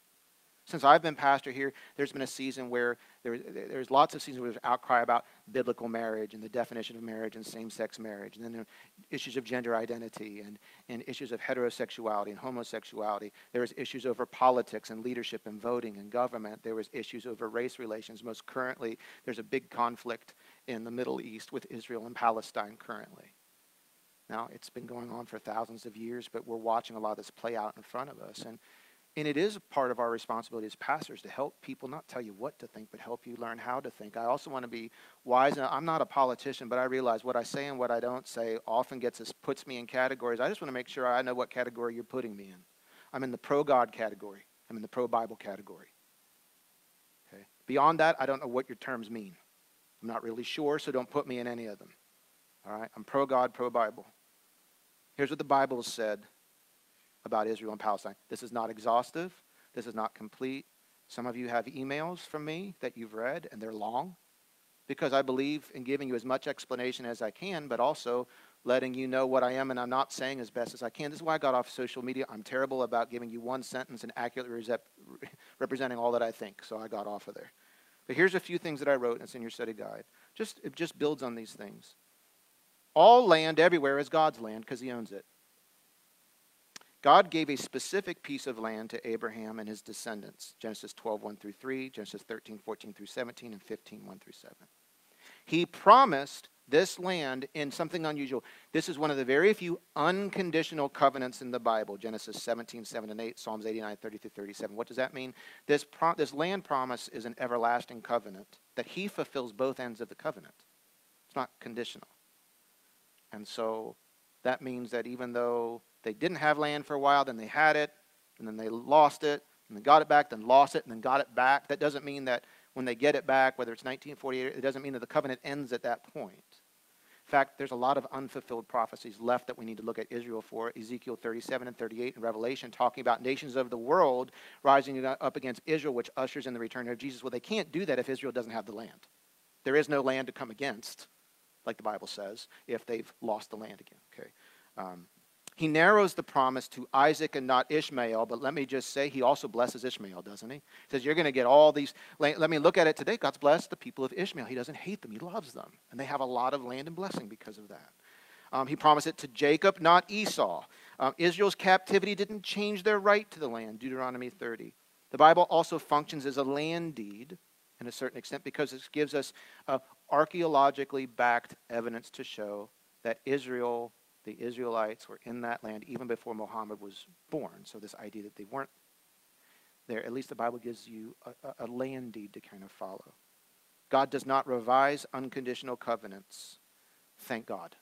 [SPEAKER 2] since I've been pastor here, there's been a season where there, there's lots of seasons where there's outcry about biblical marriage and the definition of marriage and same-sex marriage, and then there issues of gender identity and, and issues of heterosexuality and homosexuality. There was issues over politics and leadership and voting and government. There was issues over race relations. Most currently, there's a big conflict in the Middle East with Israel and Palestine currently. Now, it's been going on for thousands of years, but we're watching a lot of this play out in front of us. And and it is part of our responsibility as pastors to help people not tell you what to think, but help you learn how to think. I also want to be wise. And I'm not a politician, but I realize what I say and what I don't say often gets us, puts me in categories. I just want to make sure I know what category you're putting me in. I'm in the pro God category. I'm in the pro Bible category. Okay. Beyond that, I don't know what your terms mean. I'm not really sure, so don't put me in any of them. All right. I'm pro God, pro Bible. Here's what the Bible said about Israel and Palestine. This is not exhaustive. This is not complete. Some of you have emails from me that you've read, and they're long because I believe in giving you as much explanation as I can, but also letting you know what I am and I'm not saying as best as I can. This is why I got off social media. I'm terrible about giving you one sentence and accurately [laughs] representing all that I think, so I got off of there. But here's a few things that I wrote, and it's in your study guide. Just, it just builds on these things. All land everywhere is God's land because he owns it. God gave a specific piece of land to Abraham and his descendants. Genesis 12, 1 through 3, Genesis 13, 14 through 17, and 15, 1 through 7. He promised this land in something unusual. This is one of the very few unconditional covenants in the Bible. Genesis 17, 7 and 8, Psalms 89, 30 through 37. What does that mean? This, pro- this land promise is an everlasting covenant that he fulfills both ends of the covenant. It's not conditional. And so that means that even though they didn't have land for a while, then they had it, and then they lost it, and then got it back, then lost it, and then got it back. That doesn't mean that when they get it back, whether it's 1948, it doesn't mean that the covenant ends at that point. In fact, there's a lot of unfulfilled prophecies left that we need to look at Israel for. Ezekiel 37 and 38 in Revelation talking about nations of the world rising up against Israel, which ushers in the return of Jesus. Well, they can't do that if Israel doesn't have the land. There is no land to come against, like the Bible says, if they've lost the land again. Okay. Um, he narrows the promise to Isaac and not Ishmael, but let me just say, he also blesses Ishmael, doesn't he? He says, You're going to get all these. Let me look at it today. God's blessed the people of Ishmael. He doesn't hate them, he loves them. And they have a lot of land and blessing because of that. Um, he promised it to Jacob, not Esau. Um, Israel's captivity didn't change their right to the land, Deuteronomy 30. The Bible also functions as a land deed in a certain extent because it gives us uh, archaeologically backed evidence to show that Israel the Israelites were in that land even before Muhammad was born. So, this idea that they weren't there, at least the Bible gives you a, a land deed to kind of follow. God does not revise unconditional covenants. Thank God.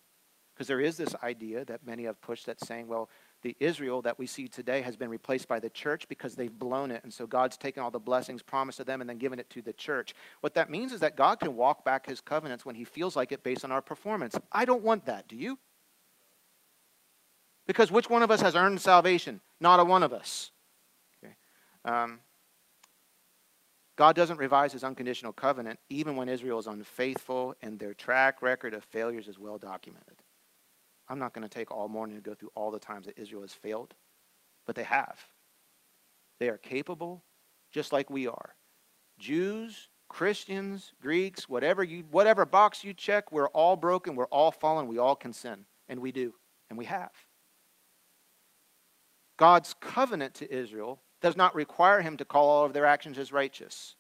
[SPEAKER 2] Because there is this idea that many have pushed that saying, well, the Israel that we see today has been replaced by the church because they've blown it. And so God's taken all the blessings promised to them and then given it to the church. What that means is that God can walk back his covenants when he feels like it based on our performance. I don't want that. Do you? Because which one of us has earned salvation? Not a one of us. Okay. Um, God doesn't revise his unconditional covenant even when Israel is unfaithful and their track record of failures is well documented. I'm not going to take all morning to go through all the times that Israel has failed, but they have. They are capable, just like we are. Jews, Christians, Greeks, whatever you whatever box you check, we're all broken, we're all fallen, we all can sin, and we do, and we have. God's covenant to Israel does not require him to call all of their actions as righteous.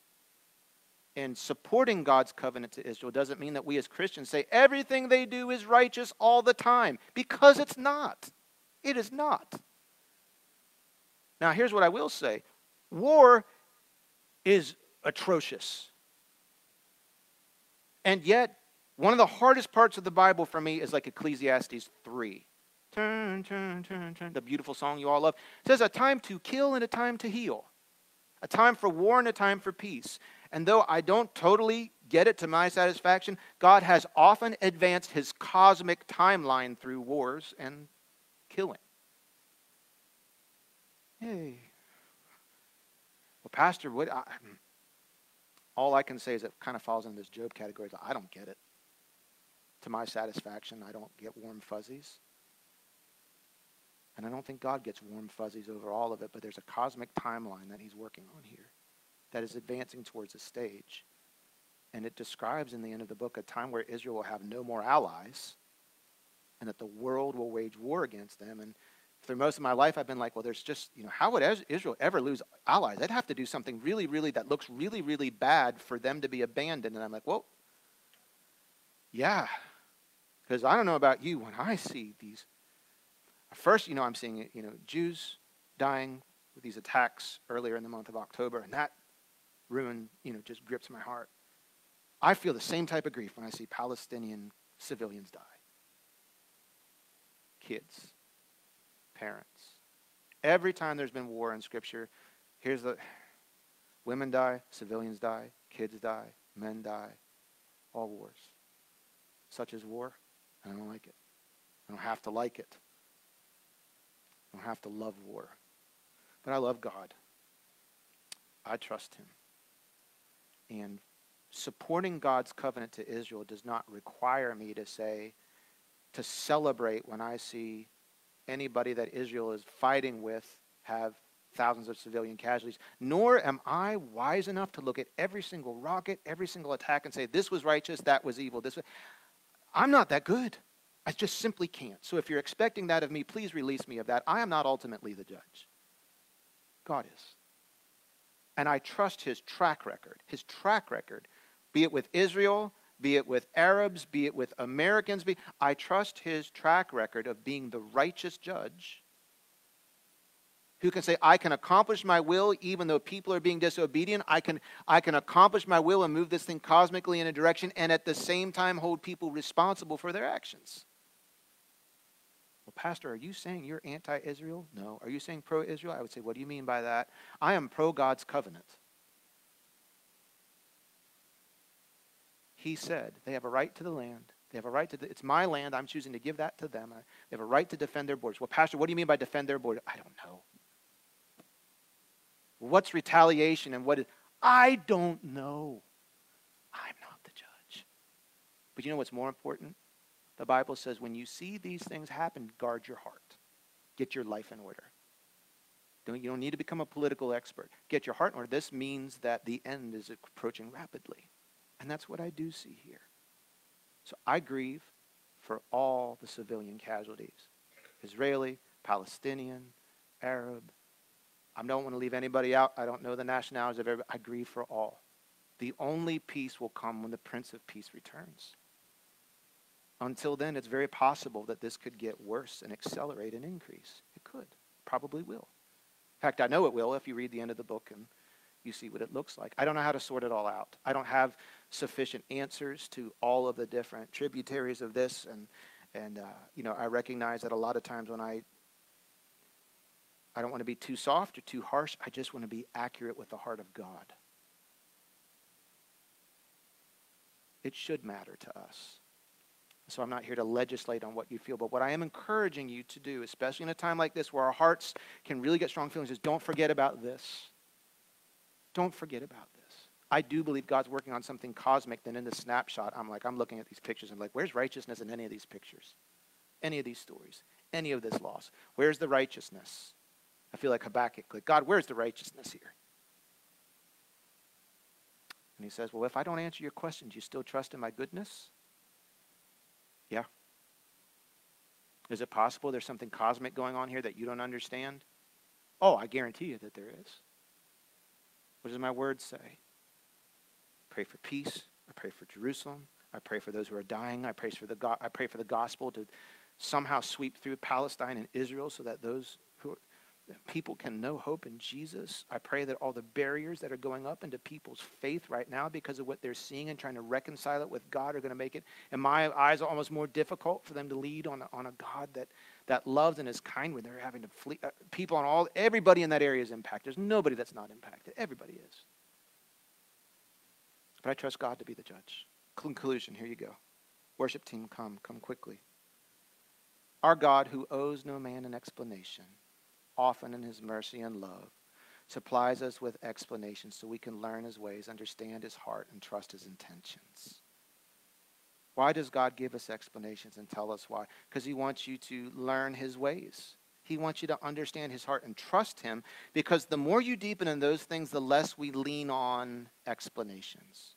[SPEAKER 2] And supporting God's covenant to Israel doesn't mean that we as Christians say everything they do is righteous all the time, because it's not. It is not. Now, here's what I will say war is atrocious. And yet, one of the hardest parts of the Bible for me is like Ecclesiastes 3. Turn, turn, turn, turn. The beautiful song you all love. It says a time to kill and a time to heal, a time for war and a time for peace. And though I don't totally get it to my satisfaction, God has often advanced his cosmic timeline through wars and killing. Hey. Well, Pastor, what? I, hmm, all I can say is it kind of falls into this Job category. I don't get it. To my satisfaction, I don't get warm fuzzies. And I don't think God gets warm fuzzies over all of it, but there's a cosmic timeline that he's working on here that is advancing towards a stage. And it describes in the end of the book a time where Israel will have no more allies and that the world will wage war against them. And through most of my life, I've been like, well, there's just, you know, how would Israel ever lose allies? They'd have to do something really, really, that looks really, really bad for them to be abandoned. And I'm like, well, yeah. Because I don't know about you, when I see these First, you know, I'm seeing, you know, Jews dying with these attacks earlier in the month of October, and that ruin, you know, just grips my heart. I feel the same type of grief when I see Palestinian civilians die. Kids, parents. Every time there's been war in Scripture, here's the women die, civilians die, kids die, men die, all wars. Such is war, and I don't like it. I don't have to like it don't have to love war. But I love God. I trust him. And supporting God's covenant to Israel does not require me to say, to celebrate when I see anybody that Israel is fighting with have thousands of civilian casualties. Nor am I wise enough to look at every single rocket, every single attack, and say, this was righteous, that was evil. This was... I'm not that good. I just simply can't. So if you're expecting that of me, please release me of that. I am not ultimately the judge. God is. And I trust his track record. His track record, be it with Israel, be it with Arabs, be it with Americans, be, I trust his track record of being the righteous judge who can say, I can accomplish my will even though people are being disobedient. I can, I can accomplish my will and move this thing cosmically in a direction and at the same time hold people responsible for their actions. Well, Pastor, are you saying you're anti Israel? No. Are you saying pro Israel? I would say, what do you mean by that? I am pro God's covenant. He said they have a right to the land. They have a right to, the, it's my land. I'm choosing to give that to them. They have a right to defend their borders. Well, Pastor, what do you mean by defend their borders? I don't know. What's retaliation and what is, I don't know. I'm not the judge. But you know what's more important? The Bible says when you see these things happen, guard your heart. Get your life in order. Don't, you don't need to become a political expert. Get your heart in order. This means that the end is approaching rapidly. And that's what I do see here. So I grieve for all the civilian casualties Israeli, Palestinian, Arab. I don't want to leave anybody out. I don't know the nationalities of everybody. I grieve for all. The only peace will come when the Prince of Peace returns. Until then, it's very possible that this could get worse and accelerate and increase. It could, probably will. In fact, I know it will if you read the end of the book and you see what it looks like. I don't know how to sort it all out. I don't have sufficient answers to all of the different tributaries of this, and and uh, you know I recognize that a lot of times when I I don't want to be too soft or too harsh. I just want to be accurate with the heart of God. It should matter to us. So I'm not here to legislate on what you feel, but what I am encouraging you to do, especially in a time like this where our hearts can really get strong feelings, is don't forget about this. Don't forget about this. I do believe God's working on something cosmic. Then in the snapshot, I'm like, I'm looking at these pictures and like, where's righteousness in any of these pictures? Any of these stories? Any of this loss? Where's the righteousness? I feel like Habakkuk, like, God, where's the righteousness here? And he says, Well, if I don't answer your questions, you still trust in my goodness? Yeah. Is it possible there's something cosmic going on here that you don't understand? Oh, I guarantee you that there is. What does my word say? Pray for peace. I pray for Jerusalem. I pray for those who are dying. I pray for the, go- I pray for the gospel to somehow sweep through Palestine and Israel so that those people can know hope in Jesus. I pray that all the barriers that are going up into people's faith right now because of what they're seeing and trying to reconcile it with God are going to make it, in my eyes, almost more difficult for them to lead on a, on a God that, that loves and is kind when they're having to flee. Uh, people on all, everybody in that area is impacted. There's nobody that's not impacted. Everybody is. But I trust God to be the judge. Conclusion, here you go. Worship team, come, come quickly. Our God who owes no man an explanation often in his mercy and love, supplies us with explanations so we can learn his ways, understand his heart, and trust his intentions. Why does God give us explanations and tell us why? Because he wants you to learn his ways. He wants you to understand his heart and trust him because the more you deepen in those things, the less we lean on explanations.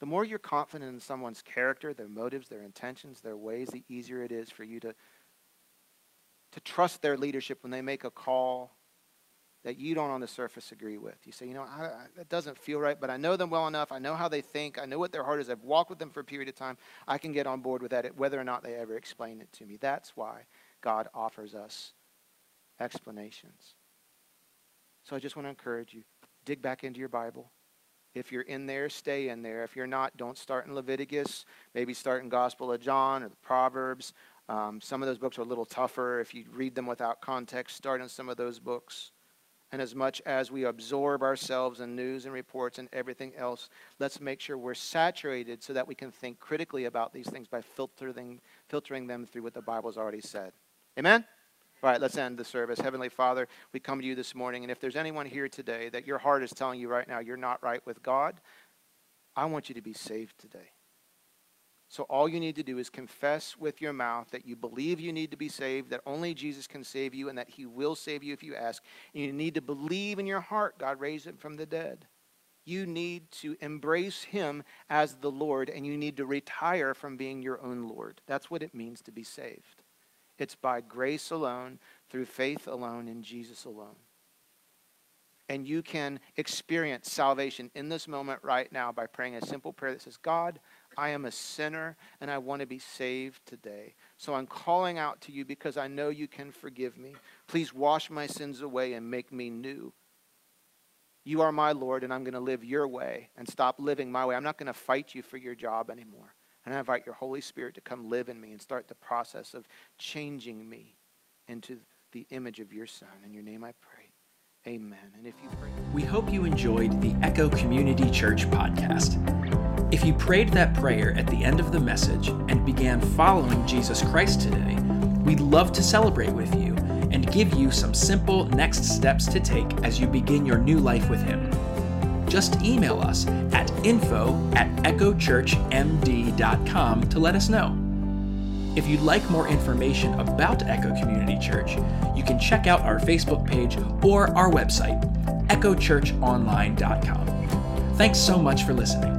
[SPEAKER 2] The more you're confident in someone's character, their motives, their intentions, their ways, the easier it is for you to to trust their leadership when they make a call that you don't on the surface agree with. You say, you know, I, I, that doesn't feel right, but I know them well enough. I know how they think. I know what their heart is. I've walked with them for a period of time. I can get on board with that, whether or not they ever explain it to me. That's why God offers us explanations. So I just want to encourage you dig back into your Bible. If you're in there, stay in there. If you're not, don't start in Leviticus. Maybe start in Gospel of John or the Proverbs um, some of those books are a little tougher. If you read them without context, start in some of those books. And as much as we absorb ourselves in news and reports and everything else, let's make sure we're saturated so that we can think critically about these things by filtering, filtering them through what the Bible's already said. Amen? All right, let's end the service. Heavenly Father, we come to you this morning, and if there's anyone here today that your heart is telling you right now you're not right with God, I want you to be saved today. So all you need to do is confess with your mouth that you believe you need to be saved, that only Jesus can save you, and that he will save you if you ask. And you need to believe in your heart God raised him from the dead. You need to embrace him as the Lord, and you need to retire from being your own Lord. That's what it means to be saved. It's by grace alone, through faith alone, in Jesus alone. And you can experience salvation in this moment right now by praying a simple prayer that says, God, I am a sinner and I want to be saved today. So I'm calling out to you because I know you can forgive me. Please wash my sins away and make me new. You are my Lord, and I'm going to live your way and stop living my way. I'm not going to fight you for your job anymore. And I invite your Holy Spirit to come live in me and start the process of changing me into the image of your Son. In your name I pray. Amen. And if you pray.
[SPEAKER 1] We hope you enjoyed the Echo Community Church podcast. If you prayed that prayer at the end of the message and began following Jesus Christ today, we'd love to celebrate with you and give you some simple next steps to take as you begin your new life with Him. Just email us at info at echochurchmd.com to let us know. If you'd like more information about Echo Community Church, you can check out our Facebook page or our website, echochurchonline.com. Thanks so much for listening.